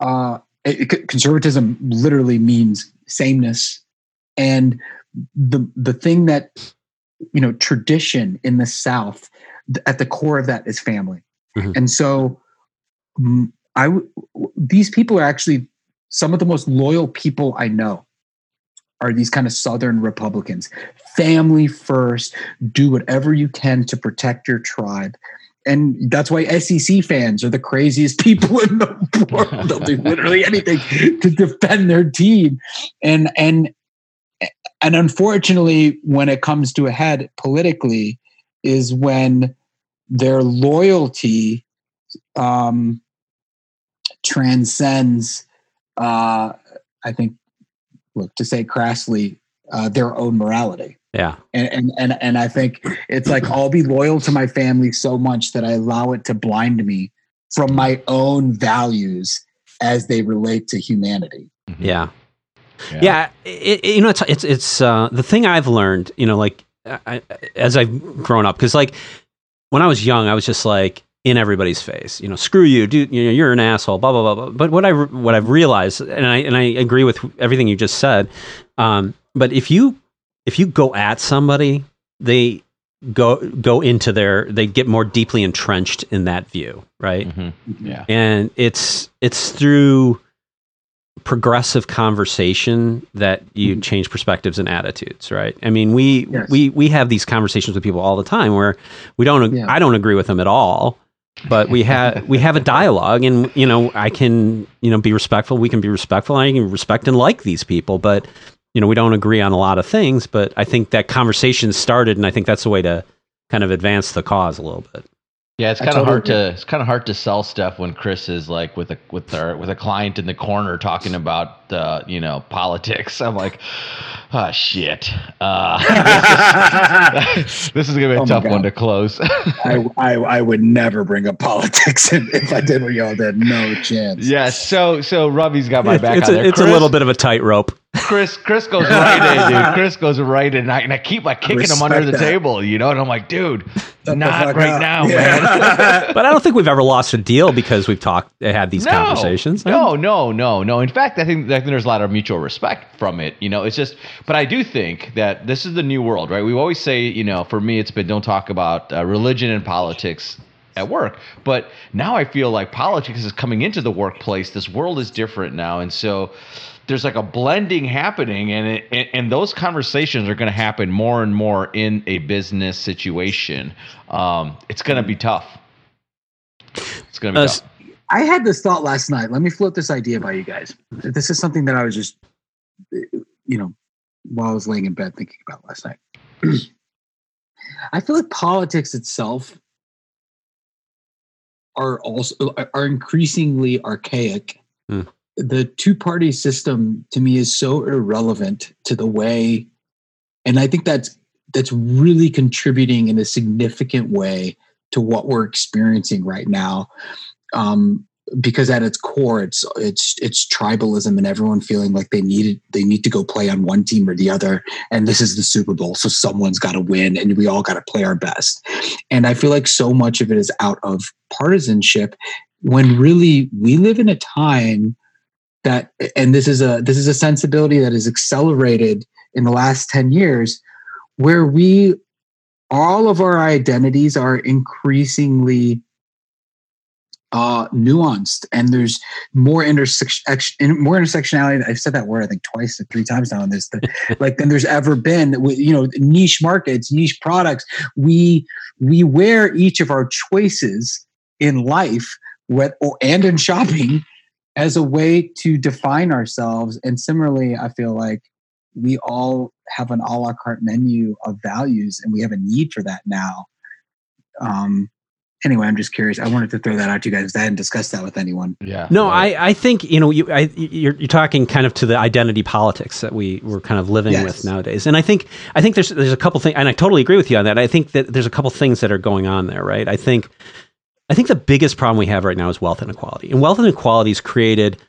uh, it- conservatism literally means sameness. And the the thing that you know tradition in the south th- at the core of that is family Mhm. and so i these people are actually some of the most loyal people i know are these kind of southern republicans family first do whatever you can to protect your tribe and that's why SEC fans are the craziest [laughs] people in the world. They'll do literally anything to defend their team. And and and unfortunately, when it comes to a head politically, is when their loyalty um, transcends. Uh, I think, look to say crassly, uh, their own morality Yeah. and, and and and I think it's like I'll be loyal to my family so much that I allow it to blind me from my own values as they relate to humanity. Yeah. Yeah, it, it- you know, it's it's it's uh, the thing I've learned. You know, like I, as I've grown up, because like when I was young, I was just like in everybody's face. You know, screw you, dude. You know, you're an asshole. Blah blah blah. blah. But what I what I've realized, and I and I agree with everything you just said. Um, but if you if you go at somebody, they go go into their they get more deeply entrenched in that view, right? Mhm. Yeah. and it's it's through progressive conversation that you Mhm. change perspectives and attitudes right i mean we Yes. we we have these conversations with people all the time where we don't Yeah. i don't agree with them at all but we have [laughs] we have a dialogue and you know i can you know be respectful we can be respectful and i can respect and like these people but you know we don't agree on a lot of things but i think that conversation started and i think that's the way to kind of advance the cause a little bit Yeah, it's kind of totally hard to it's kind of hard to sell stuff when Chris is like with a with our with a client in the corner talking about uh, you know politics. I'm like, oh shit, uh, [laughs] this is gonna be a Oh tough one to close. I, I I would never bring up politics [laughs] and if I did what y'all did. No chance. yeah, so so Robbie's got my back it's, on a, there. it's a little bit of a tightrope Chris Chris goes right in, dude. [laughs] Chris goes right in, and I, and I keep like kicking him under the that. table, you know. And I'm like, dude, the not right up. now, Yeah. man. [laughs] But I don't think we've ever lost a deal because we've talked, had these conversations. No, no, no, no. In fact, I think, I think there's a lot of mutual respect from it. You know, it's just, but I do think that this is the new world, right? We always say, you know, for me, it's been don't talk about uh, religion and politics at work. But now I feel like politics is coming into the workplace. This world is different now, and so there's like a blending happening, and it, and, those conversations are going to happen more and more in a business situation. Um, it's going to be tough. It's going to be Uh, tough. I had this thought last night. Let me float this idea by you guys. This is something that I was just, you know, while I was laying in bed thinking about last night. [clears throat] I feel like politics itself are also are increasingly archaic. Hmm. The two party system to me is so irrelevant to the way, and I think that's that's really contributing in a significant way to what we're experiencing right now. Um, because at its core, it's it's it's tribalism and everyone feeling like they need they need to go play on one team or the other, and this is the Super Bowl, so someone's got to win, and we all got to play our best. And I feel like so much of it is out of partisanship, when really we live in a time that, and this is a this is a sensibility that is accelerated in the last ten years, where we all of our identities are increasingly uh, nuanced. And there's more intersection more intersectionality. I've said that word i think twice or three times now in this [laughs] like than there's ever been with you know niche markets niche products. We we wear each of our choices in life what, or, and in shopping as a way to define ourselves. And similarly i feel like we all have an a la carte menu of values and we have a need for that now. Um anyway, I'm just curious. I wanted to throw that out to you guys. I hadn't discussed that with anyone. Yeah. No, I, I think you know you I, you're you're talking kind of to the identity politics that we we're kind of living Yes. with nowadays, and I think I think there's there's a couple things, and I totally agree with you on that. I think that there's a couple things that are going on there, right? I think I think the biggest problem we have right now is wealth inequality, and wealth inequality is created.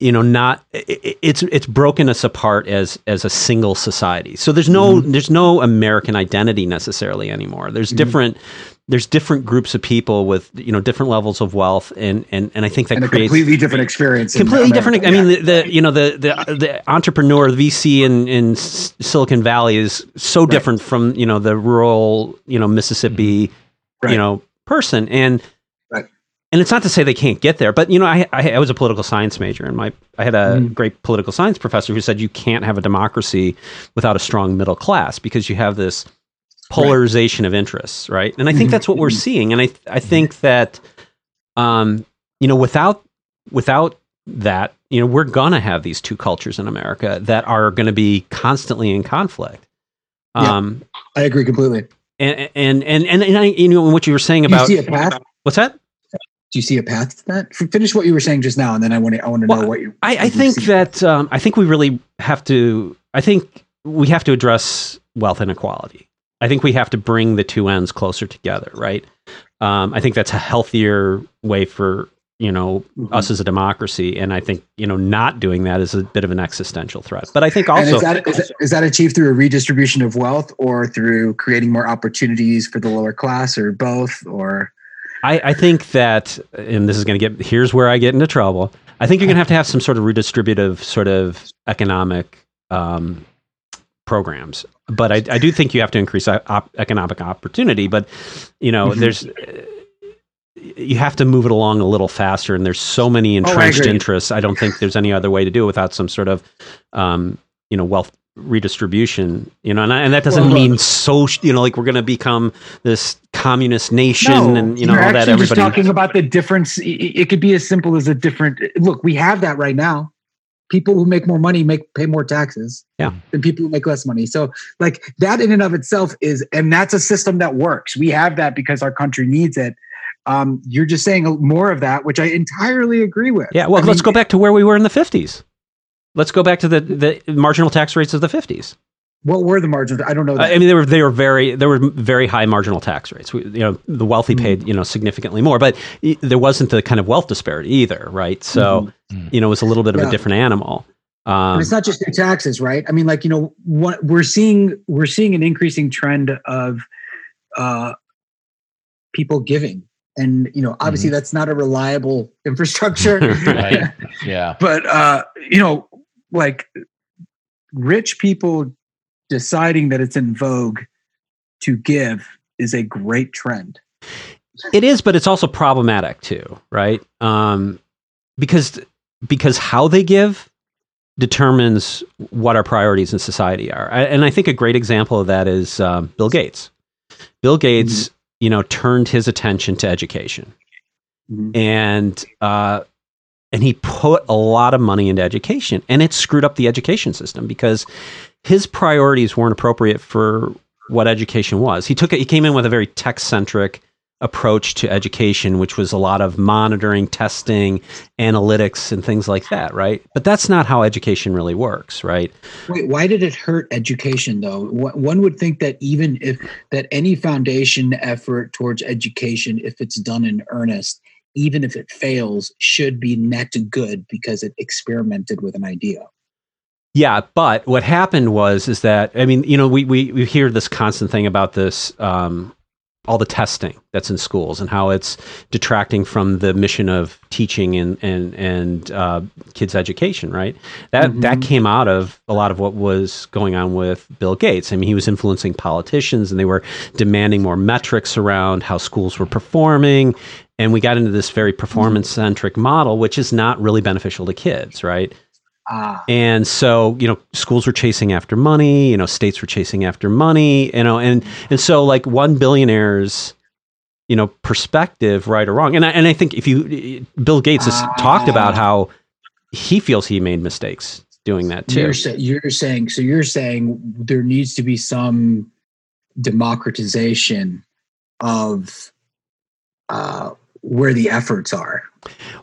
You know, not i- i- it's it's broken us apart as as a single society. So there's no mm-hmm. there's no American identity necessarily anymore. There's mm-hmm. different there's different groups of people with you know different levels of wealth, and and and I think that and a creates completely different experience. completely different. I mean, the, the you know the the the entrepreneur, the VC in in S- Silicon Valley is so different from you know the rural you know Mississippi mm-hmm. Right. you know person, and Right. And it's not to say they can't get there, but you know I I, I was a political science major, and my I had a Mm-hmm. great political science professor who said you can't have a democracy without a strong middle class because you have this polarization of interests, right? And I think Mhm. that's what we're seeing, and I I think that um you know without without that, you know, we're going to have these two cultures in America that are going to be constantly in conflict. Yeah. Um, I agree completely. and, and, and, and, and I, you know, what you were saying about, see a path? what's that? Do you see a path to that? F- Finish what you were saying just now, and then I want to. I want to Well, know what you. I, I what you think that, um, I think we really have to, I think we have to address wealth inequality. I think we have to bring the two ends closer together, right? Um, I think that's a healthier way for, you know, Mhm. us as a democracy. And I think, you know, not doing that is a bit of an existential threat. But I think And also, is that, is, that, is that achieved through a redistribution of wealth, or through creating more opportunities for the lower class, or both? Or I, I think that, and this is going to get, here's where I get into trouble. I think you're going to have to have some sort of redistributive sort of economic um, programs. But I, I do think you have to increase op- economic opportunity. But, you know, Mhm. there's, you have to move it along a little faster. And there's so many Oh, I entrenched interests. I don't think there's any other way to do it without some sort of, um, you know, wealth redistribution you know and, and that doesn't Well, mean so you know like we're going to become this communist nation and you know all that just everybody talking about the difference. It could be as simple as a different. Look, we have that right now. People who make more money make pay more taxes. Yeah. Than people who make less money. So, like that in and of itself is, and that's a system that works. We have that because our country needs it. Um, you're just saying more of that, which I entirely agree with. Yeah, well, I let's mean, go back to where we were in the 50s. Let's go back to the, the marginal tax rates of the 50s. What were the margins? I don't know. That. I mean, they were they were very there were very high marginal tax rates. We, you know, the wealthy Mm-hmm. paid you know significantly more, but there wasn't the kind of wealth disparity either, right? So you know, it was a little bit of Mm-hmm. Yeah. a different animal. Um, and it's not just new taxes, right? I mean, like you know, what we're seeing, we're seeing an increasing trend of uh, people giving, and you know, obviously that's not a reliable [laughs] infrastructure, [laughs] Right. [laughs] Yeah. but uh, you know, like rich people deciding that it's in vogue to give is a great trend. It is, but it's also problematic too, right? Um, because because how they give determines what our priorities in society are. I, and I think a great example of that is um, Bill Gates. Bill Gates, you know, turned his attention to education, Mhm. and uh, and he put a lot of money into education, and it screwed up the education system because his priorities weren't appropriate for what education was. He took it. He came in with a very tech centric approach to education, which was a lot of monitoring, testing, analytics, and things like that, right? But that's not how education really works, right? Wait, why did it hurt education though? One would think that even if that any foundation effort towards education, if it's done in earnest, even if it fails, should be net good because it experimented with an idea. Yeah, but what happened was is that I mean, you know, we we, we hear this constant thing about this um, all the testing that's in schools and how it's detracting from the mission of teaching and and and uh, kids' education. Right. That that came out of a lot of what was going on with Bill Gates. I mean, he was influencing politicians, and they were demanding more metrics around how schools were performing. And we got into this very performance centric model, which is not really beneficial to kids, right? Ah, And so, you know, schools were chasing after money, you know, states were chasing after money, you know, and and so like one billionaire's, you know, perspective, right or wrong. And I and I think if you Bill Gates has talked about how he feels he made mistakes doing that too. you're, you're saying so. You're saying there needs to be some democratization of uh, where the efforts are.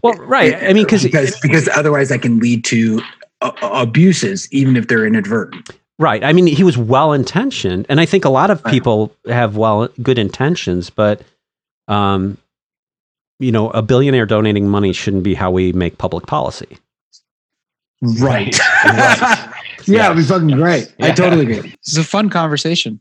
well, right. I mean, because because because otherwise that can lead to uh, abuses, even if they're inadvertent. Right. I mean, he was well intentioned, and I think a lot of people have well good intentions, but um, you know, a billionaire donating money shouldn't be how we make public policy. Right. [laughs] [laughs] Right. yeah, it'd be fucking great. I totally agree. [laughs] It's a fun conversation.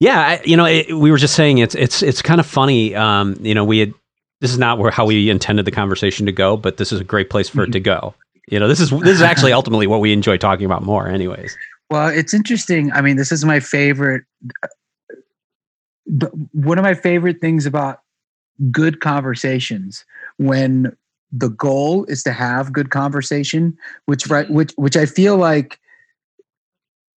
Yeah, I, you know, it, we were just saying it's it's it's kind of funny. Um, you know, we had this is not where how we intended the conversation to go, but this is a great place for it mm-hmm. to go. You know, this is this is actually ultimately what we enjoy talking about more, anyways. Well, it's interesting. I mean, this is my favorite. One of my favorite things about good conversations when the goal is to have good conversation, which right, mm-hmm. which which I feel like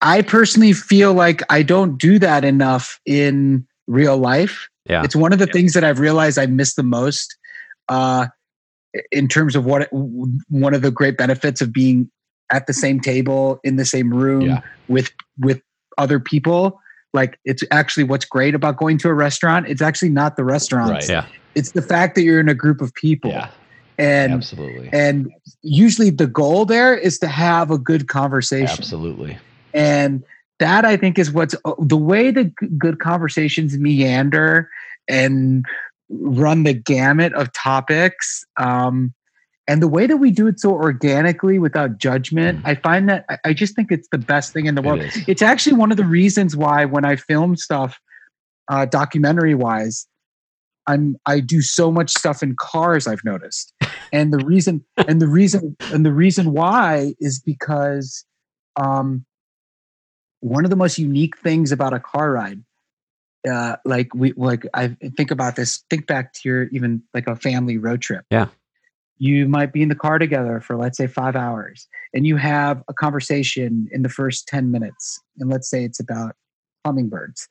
I personally feel like I don't do that enough in real life. Yeah. It's one of the things that I've realized I miss the most uh, in terms of what one of the great benefits of being at the same table in the same room Yeah. with with other people. Like it's actually what's great about going to a restaurant. It's actually not the restaurant. Right. Yeah. It's the fact that you're in a group of people. Yeah. And Absolutely. and usually the goal there is to have a good conversation Absolutely. and that i think is what's uh, the way that g- good conversations meander and run the gamut of topics um, and the way that we do it so organically without judgment i find that I, just think it's the best thing in the world. Mm. It it's actually one of the reasons why when i film stuff uh, documentary wise i'm i do so much stuff in cars i've noticed. And the reason [laughs] and the reason and the reason why is because um one of the most unique things about a car ride uh like we like i think about this think back to your even like a family road trip. Yeah. you might be in the car together for let's say five hours and you have a conversation in the first 10 minutes and let's say it's about hummingbirds.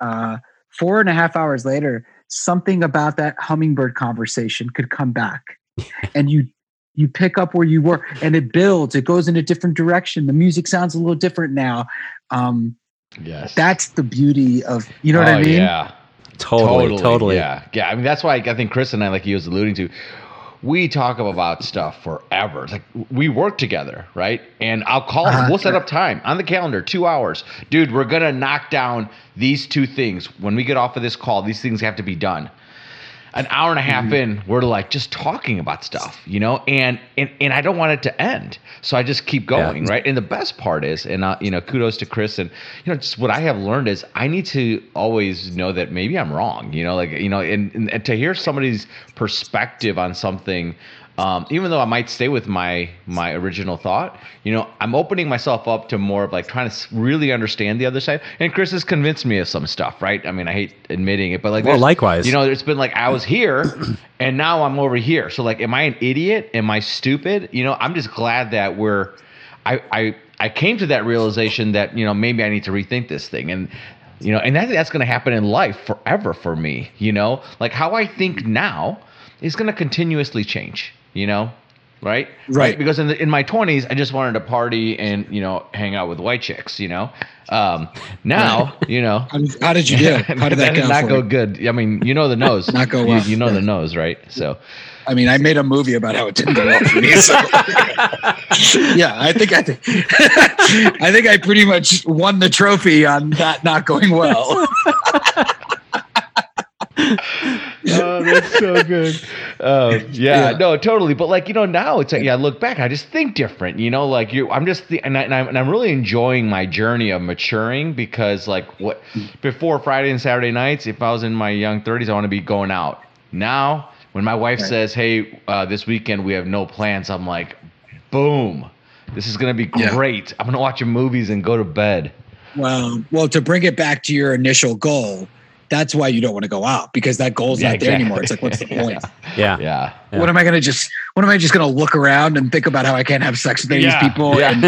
Uh four and a half hours later something about that hummingbird conversation could come back [laughs] and you you pick up where you were and it builds it goes in a different direction. The music sounds a little different now. Um Yes. that's the beauty of you know what Oh, i mean Yeah. Totally, totally. Yeah. Yeah. I mean, that's why I think Chris and I, like he was alluding to, we talk about stuff forever. It's like we work together, right? And I'll call him. Uh-huh. We'll set up time on the calendar, two hours. Dude, we're going to knock down these two things. When we get off of this call, these things have to be done. An hour and a half Mm-hmm. in, we're like just talking about stuff, you know, and and and I don't want it to end, so I just keep going, right? And the best part is, and uh, you know, kudos to Chris, and you know, just what I have learned is I need to always know that maybe I'm wrong, you know, like you know, and, and, and to hear somebody's perspective on something. Um, even though I might stay with my my original thought, you know, I'm opening myself up to more of like trying to really understand the other side. And Chris has convinced me of some stuff, right? I mean, I hate admitting it, but like, Well, likewise. you know, it's been like I was here, [clears throat] and now I'm over here. So like, am I an idiot? Am I stupid? You know, I'm just glad that we're. I I I came to that realization that you know maybe I need to rethink this thing and. You know, and I think that's going to happen in life forever for me. You know, like how I think now is going to continuously change. You know, right? Right. Because in the, in my 20s, I just wanted to party and you know hang out with white chicks. You know, um, now [laughs] you know. How did, you do? [laughs] How did that did go? not go you? good. I mean, you know the nose. [laughs] Not go You- well. You, know the nose, right? So I mean, I made a movie about how it didn't go well for me. So. yeah, I think I think I think I pretty much won the trophy on that not going well. oh, that's so good. Uh, [laughs] yeah, Yeah. no, totally. But like you know, now it's like yeah, I look back, I just think different. You know, like you, I'm just th- and, I, and I'm and I'm really enjoying my journey of maturing because like what before Friday and Saturday nights, if I was in my young 30s, I want to be going out. Now, when my wife Right. says, "Hey, uh, this weekend we have no plans," I'm like, boom. This is gonna be Yeah. great. I'm gonna watch some movies and go to bed. Well, well, to bring it back to your initial goal, that's why you don't want to go out because that goal's Yeah, not there exactly. anymore. It's like, what's the [laughs] point? Yeah. Yeah. Yeah. What am I going to just? What am I just going to look around and think about how I can't have sex with any Yeah, these people? yeah. And,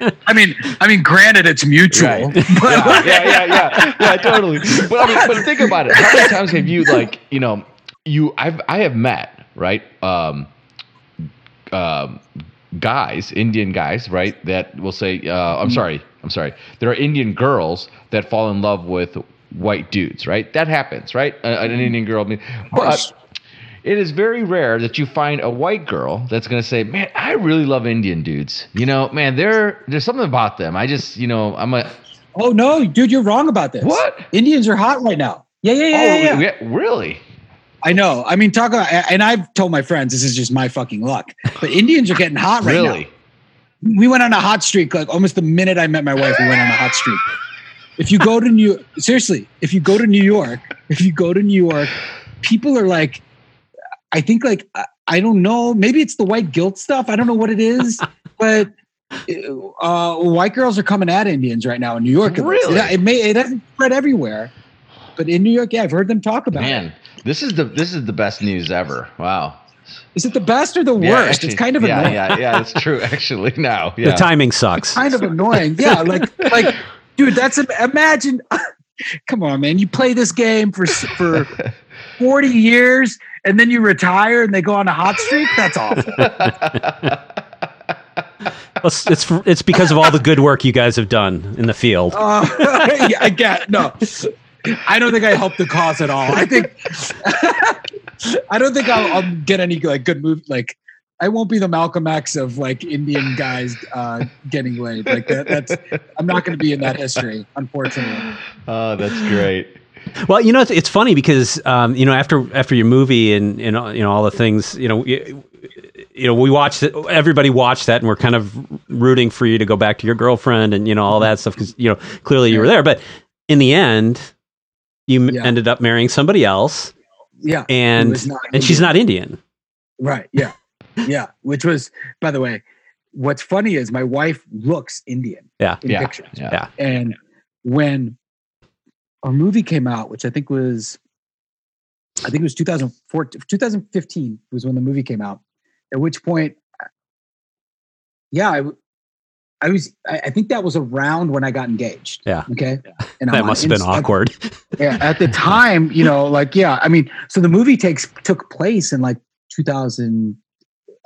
and- I mean, I mean, granted, it's mutual, Right. [laughs] but yeah, yeah, yeah, yeah, yeah, totally. But I mean, but think about it. How many times have you like, you know, you I've I have met right, um, um, guys, Indian guys, right, that will say, uh, I'm sorry, I'm sorry. There are Indian girls that fall in love with white dudes, right? That happens, right? Uh, an Indian girl, but it is very rare that you find a white girl that's going to say, "Man, I really love Indian dudes. You know, man, there there's something about them. I just, you know, I'm a oh no, dude, you're wrong about this. What? Indians are hot right now. Yeah, yeah, yeah, oh, yeah, yeah. yeah, really? I know. I mean, talk about, and I've told my friends this is just my fucking luck, but Indians are getting hot right Really? now. We went on a hot streak like almost the minute I met my wife. We went on a hot streak. If you go to New, seriously, if you go to New York, if you go to New York, people are like, I think like I- I don't know, maybe it's the white guilt stuff. I don't know what it is, [laughs] but uh, white girls are coming at Indians right now in New York. Really? It, it may it hasn't spread everywhere, but in New York, yeah, I've heard them talk about it. Man, this is the this is the best news ever. Wow. Is it the best or the Yeah, worst? actually, it's kind of yeah, annoying. yeah, yeah. That's true. [laughs] Actually, now, The timing sucks. Kind of annoying. Yeah, like like, dude, that's imagine. [laughs] Come on, man. You play this game for for [laughs] forty years, and then you retire, and they go on a hot streak. That's awful. [laughs] It's, it's it's because of all the good work you guys have done in the field. Uh, yeah, I get no. I don't think I helped the cause at all. I think I don't think I'll, I'll get any like good move. Like I won't be the Malcolm X of like Indian guys uh, getting laid. Like that, that's I'm not going to be in that history, unfortunately. oh, that's great. Well, you know, it's, it's funny because um, you know after after your movie and and you know all the things you know. You, you know, we watched it. Everybody watched that, and we're kind of rooting for you to go back to your girlfriend, and you know all that stuff because you know clearly you were there. But in the end, you m Yeah. ended up marrying somebody else, Yeah, and Who is not and she's not Indian. right. Yeah, yeah. Which was, by the way, what's funny is my wife looks Indian Yeah, in Yeah, pictures. yeah. yeah. And when our movie came out, which I think was, I think it was 2014, 2015 was when the movie came out. At which point, yeah, I was, I, I think that was around when I got engaged. Yeah. Okay. And I'm That must have been Inst- awkward. [laughs] yeah, at the time, you know, like yeah, I mean, so the movie takes took place in like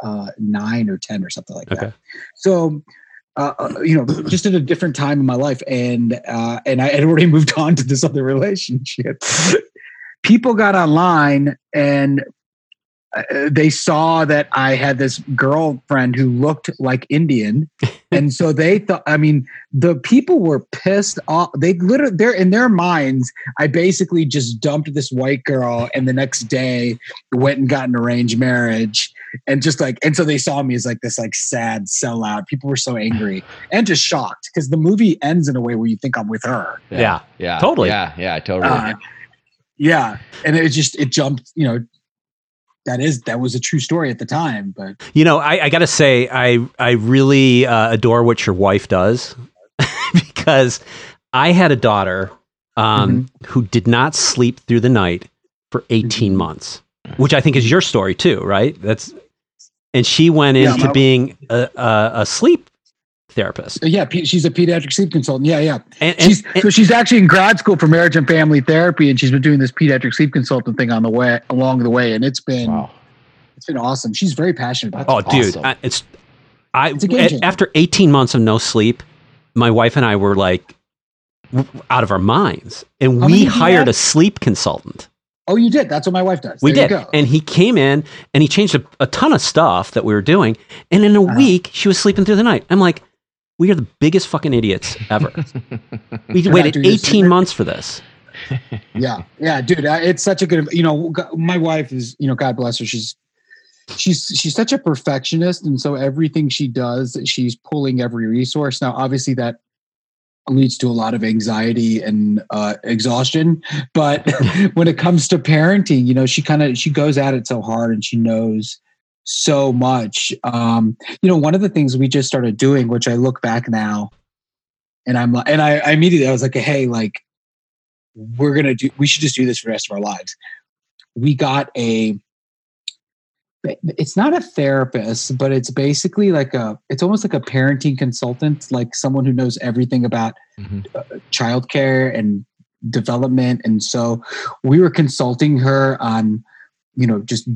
2009 or 10 or something like that. So, uh, uh, you know, just at a different time in my life, and uh, and I had already [laughs] moved on to this other relationship. People got online and uh, they saw that I had this girlfriend who looked like Indian, [laughs] and so they thought. I mean, the people were pissed off. They literally, they're in their minds. I basically just dumped this white girl, and the next day went and got an arranged marriage, and just like, and so they saw me as like this like sad sellout. People were so angry and just shocked because the movie ends in a way where you think I'm with her. Yeah. yeah, Totally. Yeah, yeah, totally. Uh, yeah, and it just it jumped. You know, that is that was a true story at the time, but You know, I, I got to say, I I really uh, adore what your wife does [laughs] because I had a daughter um, Mm-hmm. who did not sleep through the night for 18 Mhm. months, which I think is your story too, right? That's and she went Yeah, into my- being a, a, a sleep therapist. yeah, she's a pediatric sleep consultant. Yeah, yeah. And, and, She's so she's actually in grad school for marriage and family therapy, and she's been doing this pediatric sleep consultant thing on the way along the way, and it's been wow. It's been awesome. She's very passionate about. It. Oh, it. dude, awesome. I, it's I It's a game after 18 months of no sleep, my wife and I were like out of our minds, and How we many do you hired a sleep consultant. Oh, you did. That's what my wife does. We There you did, go. and he came in and he changed a, a ton of stuff that we were doing, and in a Uh-huh. week she was sleeping through the night. I'm like, we are the biggest fucking idiots ever. [laughs] we waited 18 months for this. [laughs] yeah yeah dude uh, it's such a good you know my wife is you know god bless her she's she's she's such a perfectionist and so everything she does she's pulling every resource now obviously that leads to a lot of anxiety and uh, exhaustion but [laughs] when it comes to parenting you know she kind of she goes at it so hard and she knows so much. Um you know one of the things we just started doing which i look back now and i'm like and i, I immediately i was like hey like we're gonna do we should just do this for the rest of our lives. We got a it's not a therapist but it's basically like a it's almost like a parenting consultant like someone who knows everything about Mhm. uh, childcare and development. And so we were consulting her on you know just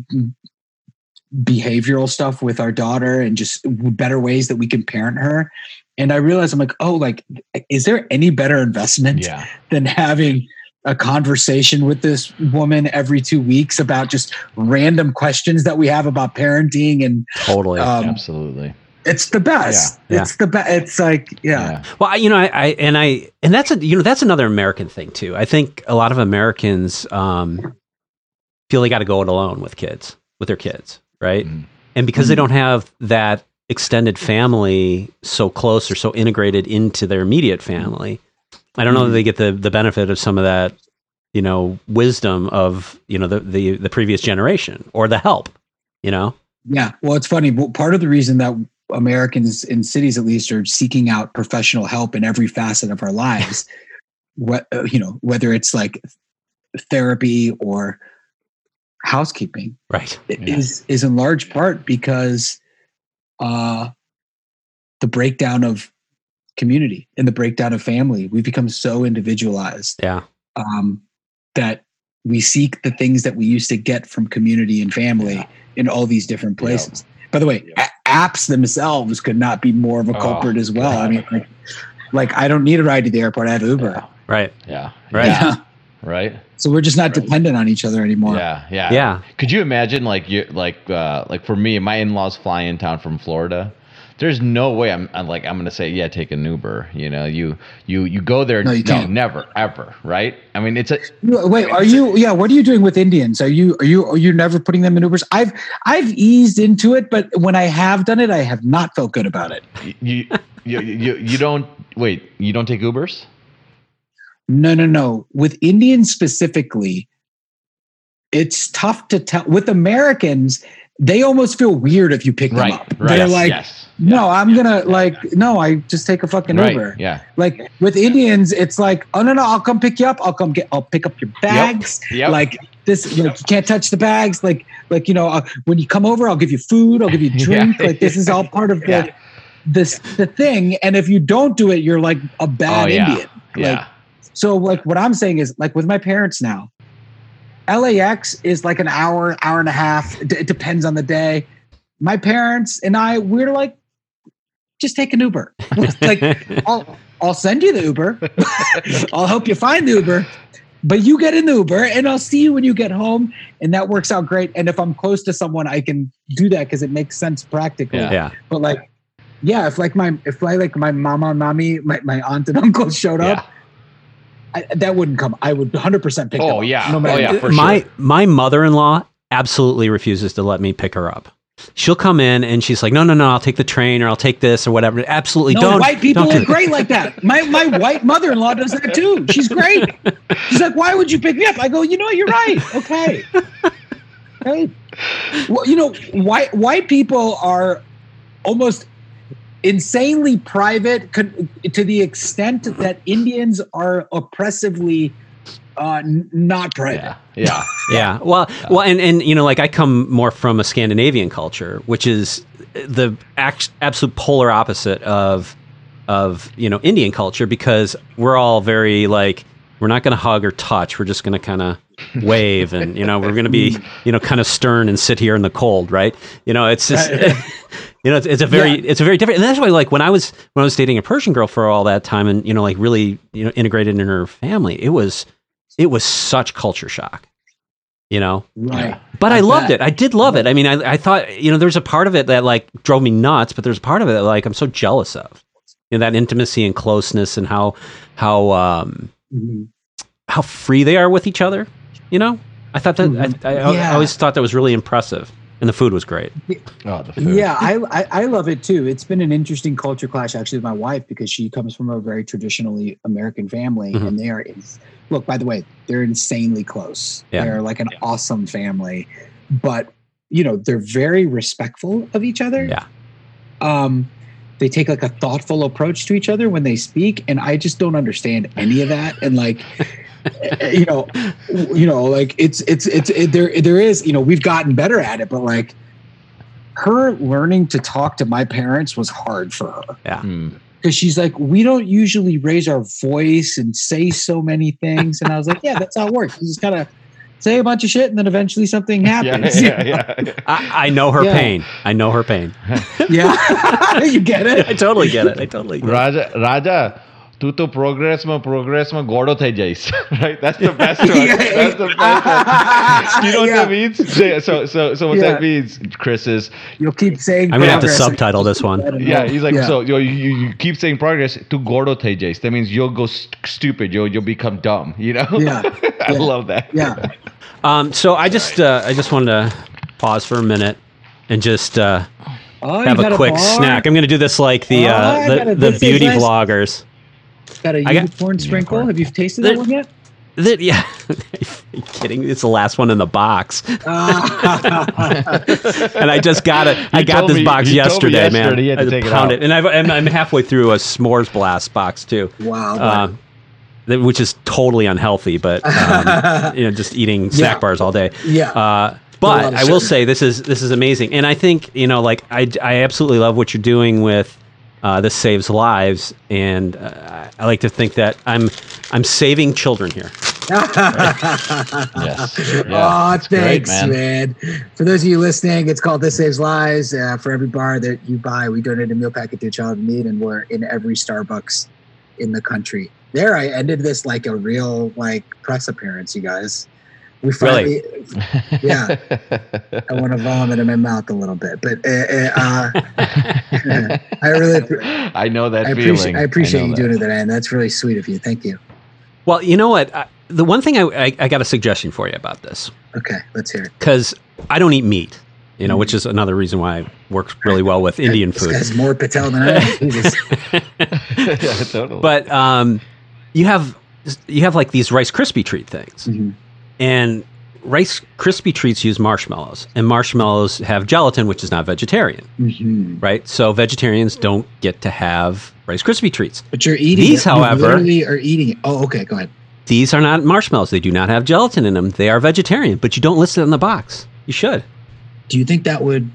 behavioral stuff with our daughter and just better ways that we can parent her and i realized i'm like oh like is there any better investment Yeah. than having a conversation with this woman every two weeks about just random questions that we have about parenting and Totally. um, Absolutely. it's the best Yeah. it's the best it's like yeah, Yeah. Well, I- you know, I, I and I and that's a you know that's another American thing too. I think a lot of Americans um, feel they got to go it alone with kids, with their kids, right? Mhm. And because they don't have that extended family so close or so integrated into their immediate family, I don't know that they get the the benefit of some of that, you know, wisdom of you know the the the previous generation or the help, you know. Yeah. Well, it's funny. Well, Part of the reason that Americans in cities, at least, are seeking out professional help in every facet of our lives, [laughs] what uh, you know, whether it's like therapy or housekeeping, Right. Yeah. is is in large part because uh, the breakdown of community and the breakdown of family. We've become so individualized Yeah. um, that we seek the things that we used to get from community and family Yeah. in all these different Yeah. places. By the way, a- apps themselves could not be more of a Oh, culprit as well. I mean, like, like I don't need a ride to the airport. I have Uber. Yeah. Right. Yeah. Right. [laughs] Yeah. Right. So we're just not Right. dependent on each other anymore. Yeah. Yeah. Yeah. Could you imagine like you like uh like for me, my in-laws fly in town from Florida. There's no way I'm, I'm like I'm gonna say yeah take an Uber. You know you you you go there. No, you can't. never ever. Right. I mean it's a Wait, are you? Yeah, what are you doing with Indians? Are you? Are you? Are you never putting them in Ubers? I've I've eased into it, but when I have done it, I have not felt good about it. you you you, you don't wait. You don't take Ubers. No, no, no. With Indians specifically, it's tough to tell. With Americans, they almost feel weird if you pick them up. Right. They're yes, like, yes. no, I'm gonna like, no, I just take a fucking Right. Uber. Yeah. Like with Indians, it's like, oh no, no, I'll come pick you up. I'll come get, I'll pick up your bags. Yep. Like this, like you can't touch the bags. Like, like you know, uh, when you come over, I'll give you food. I'll give you [laughs] Yeah. drink. Like this is all part of the Yeah. this the thing. And if you don't do it, you're like a bad oh yeah. Indian. Like, Yeah. So like what I'm saying is like with my parents now, LAX is like an hour, hour and a half. It, d- it depends on the day. My parents and I, we're like, just take an Uber. [laughs] like I'll I'll send you the Uber. [laughs] I'll help you find the Uber. But you get an Uber and I'll see you when you get home. And that works out great. And if I'm close to someone, I can do that because it makes sense practically. Yeah. yeah. But like, yeah, if like my if I like my mama and mommy, my, my aunt and [laughs] uncle showed up, Yeah. I, that wouldn't come. I would 100 percent pick. Oh, them up, yeah. no Oh, matter yeah, for my sure. my mother-in-law absolutely refuses to let me pick her up. She'll come in and she's like, "No, no, no, I'll take the train or I'll take this or whatever." Absolutely, No, don't. white people don't are great like that. My my white mother in law does that too. She's great. She's like, "Why would you pick me up?" I go, "You know, what? you're right. Okay, hey, well, you know, white white people are almost insanely private con- to the extent that Indians are oppressively uh, n- not private. Yeah. Yeah. Yeah. [laughs] Well, well, and and you know, like I come more from a Scandinavian culture, which is the act, absolute polar opposite of of you know Indian culture because we're all very like We're not going to hug or touch. We're just going to kind of wave, and you know, we're going to be [laughs] you know kind of stern and sit here in the cold, right? You know, it's just. [laughs] You know, it's, it's a very, it's a very different, and that's why, like, when I was when I was dating a Persian girl for all that time, and you know, like, really, you know, integrated in her family, it was, it was such culture shock, you know. Right. But I, I loved bet. it. I did love it. I mean, I, I thought, you know, there's a part of it that like drove me nuts, but there's a part of it that like I'm so jealous of. You know, that intimacy and closeness and how how um Mhm. how free they are with each other. You know, I thought that I, I, I Yeah. always thought that was really impressive, and the food was great. [laughs] Oh, the food. Yeah, I, I I love it too. It's been an interesting culture clash actually with my wife because she comes from a very traditionally American family, Mhm. and they are. Look, by the way, they're insanely close. Yeah. They're like an awesome family, but you know they're very respectful of each other. Yeah. Um, they take like a thoughtful approach to each other when they speak, and I just don't understand any of that. And like, [laughs] [laughs] you know, you know, like it's it's it's it, there there is you know we've gotten better at it, but like her learning to talk to my parents was hard for her. Yeah. Mm because she's like, we don't usually raise our voice and say so many things. And I was like, yeah, that's how it works. You just kind of say a bunch of shit, and then eventually something [laughs] happens. Yeah, yeah, [laughs] yeah, I, I, know her pain. I know her pain. yeah, you get it. I totally get it. I totally. Get Raja, it. Raja, તું તો પ્રોગ્રેસમાં પ્રોગ્રેસમાં ગોળો થઈ જઈશ right that's the best one that's the best one you know what Yeah. that means so so so what Yeah. that means Chris is You'll keep saying I'm gonna have to progress. subtitle this one. yeah he's like Yeah. so you, you, you keep saying progress to gordo થઈ જઈશ that means you'll go st- stupid you'll you'll become dumb you know Yeah. [laughs] I Yeah. love that Yeah. [laughs] Um, so I just uh, I just wanted to pause for a minute and just uh, Oh, you have a got quick bar? snack. I'm going to do this like the Oh, uh, I the, got a- the this is beauty nice. vloggers. Got a I got- unicorn sprinkle. Have you tasted There- that one yet? That, yeah, [laughs] Are you kidding? It's the last one in the box, [laughs] and I just got it. I got this me- box you told me yesterday, man. yesterday you had to I take it pound out. and I've, I'm, I'm halfway through a s'mores blast box too, wow. uh, that- which is totally unhealthy, but um, [laughs] you know, just eating snack Yeah. bars all day. yeah. Uh, but I will say this is this is amazing, and I think you know, like I I absolutely love what you're doing with uh, this saves lives, and uh, I like to think that I'm I'm saving children here. yes oh, [laughs] yeah, it's great, thanks, man. man. For those of you listening, it's called This Saves Lives. Uh, for every bar that you buy, we donate a meal packet to a child in need, and we're in every Starbucks in the country. There, I ended this like a real like press appearance, you guys. We finally, yeah. I want to vomit in my mouth a little bit, but uh, uh, [laughs] I really, I know that I feeling appreciate, I appreciate know you that. doing it today, and that's really sweet of you. Thank you. Well, you know what? I, the one thing I, I I got a suggestion for you about this Okay, let's hear it. because I don't eat meat, you know, which is another reason why it works really well with [laughs] Indian This food. guy's more Patel than I am. [laughs] Jesus. yeah, totally. But um, you have you have like these Rice Krispie treat things, Mhm. And Rice Krispie treats use marshmallows, and marshmallows have gelatin, which is not vegetarian, Mhm. right? So vegetarians don't get to have Rice Krispie treats. But you're eating These, it. You however- literally are eating it. Oh, okay. Go ahead. These are not marshmallows; they do not have gelatin in them. They are vegetarian, but you don't list it on the box. You should. Do you think that would?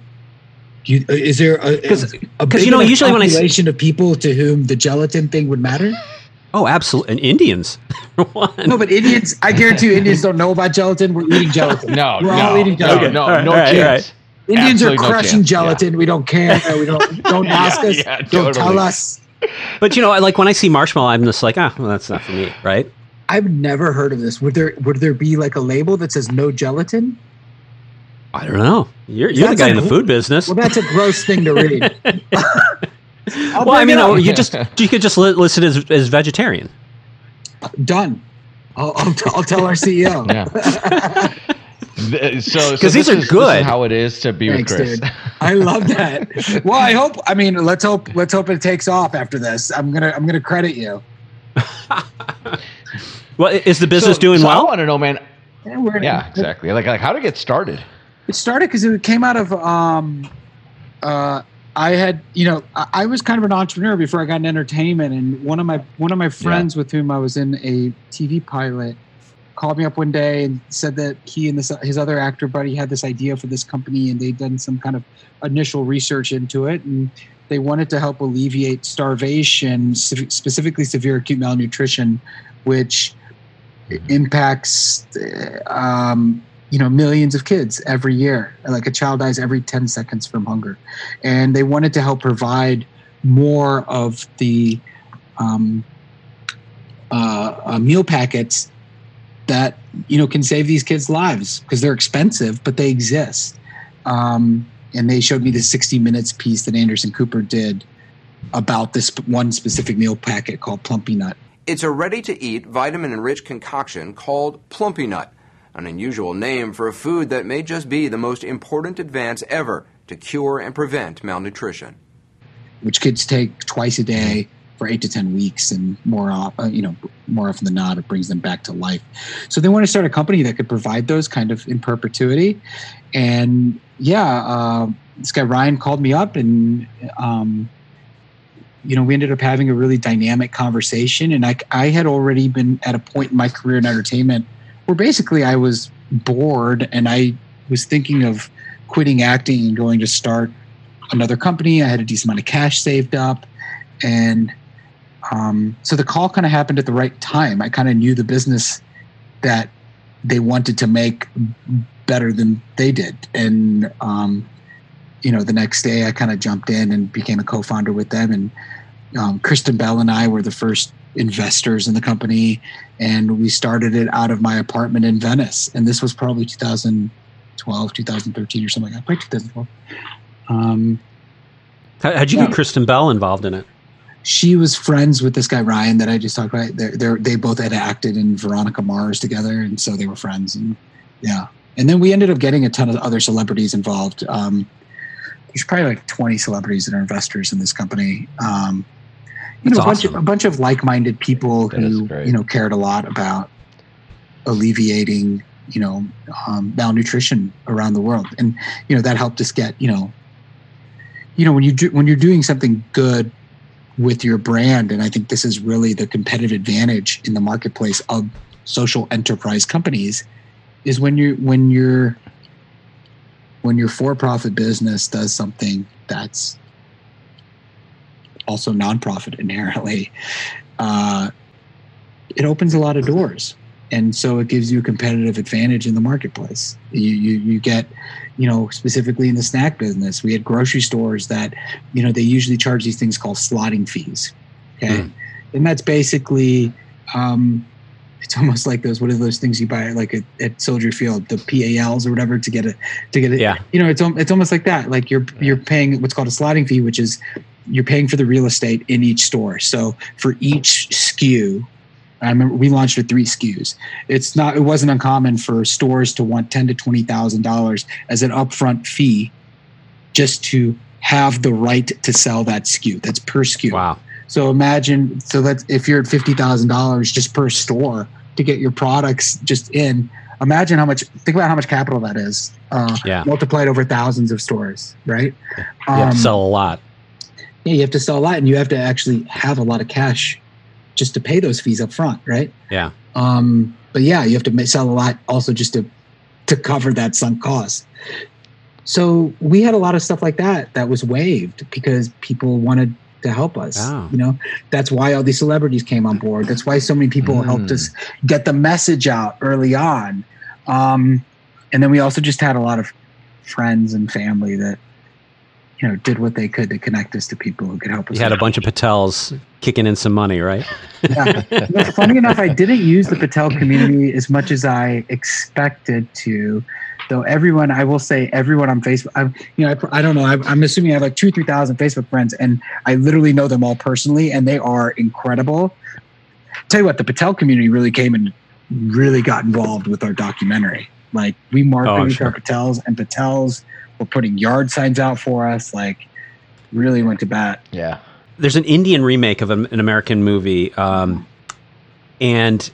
You, is there a, 'Cause- a 'cause big you know, usually when I population of people to whom the gelatin thing would matter? Oh, absolutely. And Indians. [laughs] No, but Indians, I guarantee you, Indians don't know about gelatin. We're eating gelatin. no, We're no, all eating no, gelatin. no, All right, no all right, chance. all Indians are Absolutely no crushing yeah. gelatin. We don't care. We don't don't [laughs] Yeah, ask us. yeah, don't tell us. But you know, I- like when I see marshmallow, I'm just like, ah, well, that's not for me, right? I've never heard of this. Would there would there be like a label that says no gelatin? I don't know. You're, you're the guy a in the food business. Well, that's a gross thing to read. [laughs] I'll Well, I mean, it up. no, you just [laughs] you could just list it as, as vegetarian. done. I'll, I'll, t- I'll tell our CEO. [laughs] Yeah. Th- so, so 'Cause these are is- this good. is how it is to be Thanks, with Chris. dude. I love that. [laughs] Well, I hope. I mean, let's hope. Let's hope it takes off after this. I'm gonna. I'm gonna credit you. Well, is the business So- doing so I well? want to know, man. Yeah, we're, Yeah, exactly. Like, like how to get started. It started because it came out of. Um, uh, I had, you know, I, I was kind of an entrepreneur before I got in entertainment, and one of my one of my friends with whom I was in a TV pilot called me up one day and said that he and this his other actor buddy had this idea for this company, and they'd done some kind of initial research into it, and they wanted to help alleviate starvation, specifically severe acute malnutrition, which impacts uh, um, you know millions of kids every year. Like a child dies every 10 seconds from hunger. And they wanted to help provide more of the um, uh, uh, meal packets that you know can save these kids lives because they're expensive but they exist. Um, and they showed me the 60 minutes piece that anderson cooper did about this one specific meal packet called Plumpy'Nut. It's a ready to eat, vitamin enriched concoction called Plumpy'Nut, an unusual name for a food that may just be the most important advance ever to cure and prevent malnutrition. which kids take twice a day for eight to ten weeks, and more, o- uh, you know, more often than not, it brings them back to life. So they want to start a company that could provide those kind of in perpetuity. And yeah, uh, this guy Ryan called me up, and um, you know, we ended up having a really dynamic conversation. And I, I had already been at a point in my career in entertainment where basically I was bored, and I was thinking of quitting acting and going to start another company. I had a decent amount of cash saved up, and um, so the call kind of happened at the right time. I kind of knew the business that they wanted to make better than they did, and um, you know, the next day I kind of jumped in and became a co-founder with them, and um, Kristen Bell and I were the first investors in the company, and we started it out of my apartment in Venice, and this was probably 2012, 2013, or something like that, probably 2012. Um, How, how'd you Yeah. get Kristen Bell involved in it? she was friends with this guy Ryan that I just talked about. They're, they're, they both had acted in Veronica Mars together, and so they were friends. And yeah, and then we ended up getting a ton of other celebrities involved. Um, there's probably like 20 celebrities that are investors in this company. Um, you That's know, a bunch, of, a bunch of like-minded people That who you know cared a lot about alleviating you know um, malnutrition around the world, and you know that helped us get you know you know when you do when you're doing something good with your brand and i think this is really the competitive advantage in the marketplace of social enterprise companies is when you're when you're when your for-profit business does something that's also nonprofit inherently uh, it opens a lot of doors. And so it gives you a competitive advantage in the marketplace. You, you you get you know specifically in the snack business we had grocery stores that you know they usually charge these things called slotting fees okay? Mm. and that's basically um it's almost like those what are those things you buy like at, at soldier field the pals or whatever to get a to get it Yeah. you know it's it's almost like that. Like you're you're paying what's called a slotting fee which is you're paying for the real estate in each store so for each sku I remember we launched with three SKUs. It's not. It wasn't uncommon for stores to want ten to twenty thousand dollars as an upfront fee, just to have the right to sell that SKU. That's per SKU. Wow. So imagine. So that's if you're at fifty thousand dollars just per store to get your products just in. Imagine how much. Think about how much capital that is. Uh, Yeah. Multiplied over thousands of stores, right? You have to Um, sell a lot. Yeah, you have to sell a lot, and you have to actually have a lot of cash just to pay those fees up front, right? Yeah. Um, but yeah, you have to sell a lot also just to to cover that sunk cost. So we had a lot of stuff like that that was waived because people wanted to help us. Wow. You know, that's why all these celebrities came on board. That's why so many people helped Mm. us get the message out early on. Um, and then we also just had a lot of friends and family that you know did what they could to connect us to people who could help us. You had a bunch of Patels kicking in some money, right? Yeah. You know, [laughs] funny enough, I didn't use the Patel community as much as I expected to. Though everyone, I will say, everyone on Facebook, I'm, you know, I, I don't know. I, I'm assuming I have like two, three thousand Facebook friends, and I literally know them all personally, and they are incredible. Tell you what, the Patel community really came and really got involved with our documentary. Like we marketed Oh, sure. our Patels, and Patels were putting yard signs out for us. Like really went to bat. Yeah. There's an Indian remake of an, an American movie, um, and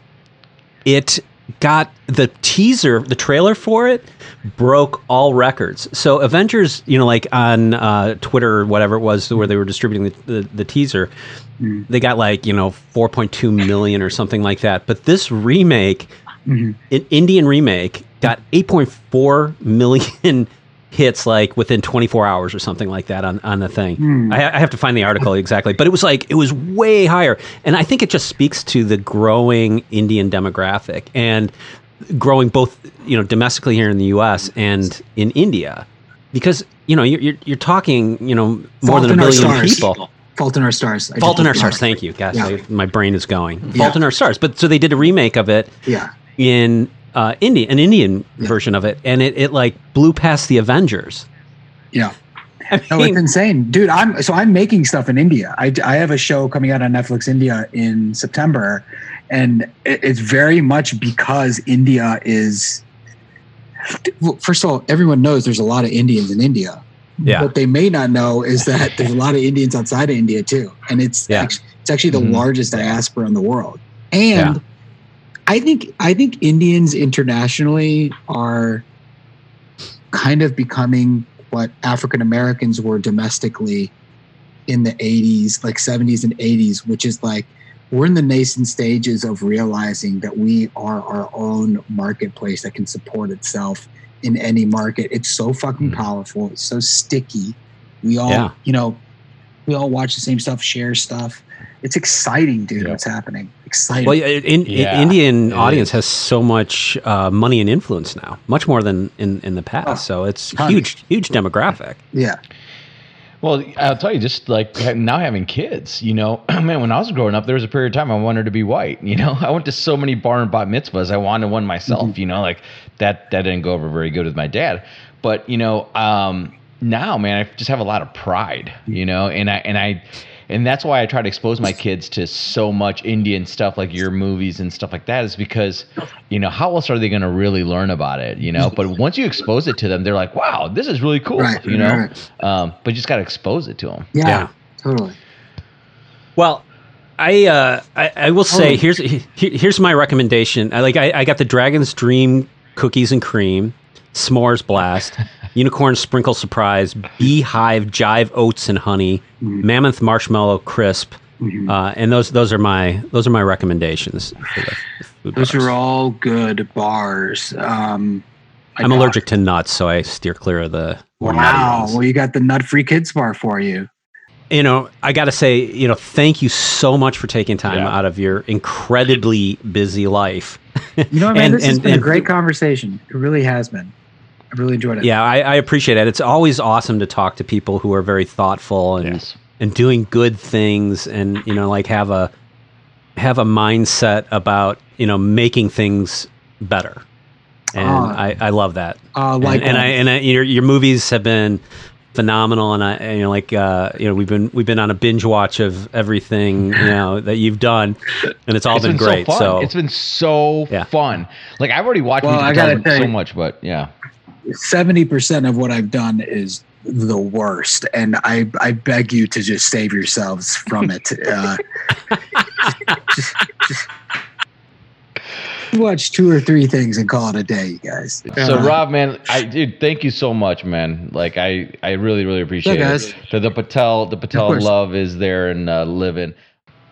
it got the teaser, the trailer for it broke all records. So Avengers, you know, like on uh, Twitter or whatever it was, where they were distributing the, the, the teaser, Mm. they got like you know 4.2 million or something like that. But this remake, Mhm. an Indian remake, got 8.4 million hits like within 24 hours or something like that on, on the thing. Hmm. I, I have to find the article exactly, but it was like it was way higher, and I think it just speaks to the growing Indian demographic and growing both you know domestically here in the U.S. and in India, because you know you're you're, you're talking you know more Fault than a billion people. Fault in Our Stars. I Fault in Our Stars. Thank you. Gosh, Yeah. I- my brain is going. Yeah. Fault in Our Stars. But so they did a remake of it Yeah. in uh, India, an Indian version of it, and it, it like blew past the Avengers. Yeah. [laughs] I No, it's insane, dude. I'm so I'm making stuff in India. I, I have a show coming out on Netflix India in September, and it, it's very much because India is Well, first of all, everyone knows there's a lot of Indians in India. Yeah. What they may not know is [laughs] that there's a lot of Indians outside of India too, and it's Yeah. act- it's actually the Mhm. largest diaspora in the world. And Yeah. I think I think Indians internationally are kind of becoming what African Americans were domestically in the 80s, like 70s and 80s, which is like we're in the nascent stages of realizing that we are our own marketplace that can support itself in any market. It's so fucking Mhm. powerful. It's so sticky. We all, Yeah. you know, we all watch the same stuff, share stuff. It's exciting, dude. Yeah. What's happening? Exciting. well, in, in, Yeah, Indian it audience is. has so much uh, money and influence now, much more than in, in the past. Oh, so it's tons. huge, huge demographic. Yeah. Well, I'll tell you, just like now having kids, you know, [clears throat] man, when I was growing up, there was a period of time I wanted to be white. You know, [laughs] I went to so many bar and bat mitzvahs. I wanted one myself. You know, like that that didn't go over very good with my dad. But you know, um, now, man, I just have a lot of pride. You know, and I and I. And that's why I try to expose my kids to so much Indian stuff, like your movies and stuff like that, is because, you know, how else are they going to really learn about it? You know, but once you expose it to them, they're like, "Wow, this is really cool." Right, you know, right. um, but you just got to expose it to them. Yeah. Yeah. Totally. Well, I uh, I, I will say Oh. here's he- here's my recommendation. I like I, I got the Dragon's Dream cookies and cream, s'mores blast, unicorn sprinkle surprise, beehive jive oats and honey, Mm-hmm. mammoth marshmallow crisp, uh, and those those are my those are my recommendations. For the food Those bars. are all good bars. Um, I'm allergic to nuts, so I steer clear of the. Wow. Well, you got the nut free kids bar for you. you know, I got to say, you know, thank you so much for taking time Yeah. out of your incredibly busy life. You know what, man? [laughs] And- this has and- been a great conversation. It really has been. I really enjoyed it. Yeah, I, I appreciate it. It's always awesome to talk to people who are very thoughtful and Yes. and doing good things, and you know, like have a have a mindset about you know making things better. And Ah. I, I love that. Uh, And- like and, I and I, your your movies have been phenomenal, and I and, you know like uh, you know we've been we've been on a binge watch of everything you know [laughs] that you've done, and it's all It's been, been, great. so fun. So, it's been so Yeah. fun. Like I've already watched Well, I gotta tell so you- much, but yeah. Seventy percent of what I've done is the worst, and I I beg you to just save yourselves from it. Uh, just, [laughs] just watch two or three things and call it a day, you guys. So Uh, Rob, man, I dude, thank you so much, man. Like I, I really, really appreciate Yeah, it. guys. The, the Patel, the Patel love is there and uh, living.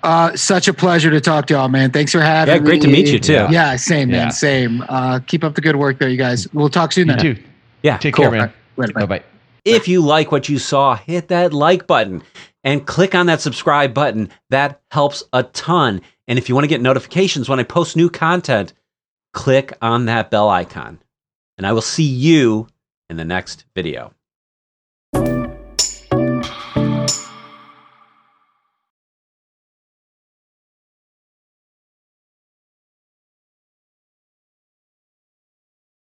Uh, such a pleasure to talk to y'all, man. Thanks for having Yeah, me. great to meet you, too. Yeah. Yeah, same, man. Yeah. Same. Uh, keep up the good work there, you guys. We'll talk soon You then. too. yeah, Take cool. care, man. Later, bye. Bye bye. If you like what you saw, hit that like button and click on that subscribe button. That helps a ton. And if you want to get notifications when I post new content, click on that bell icon. And I will see you in the next video.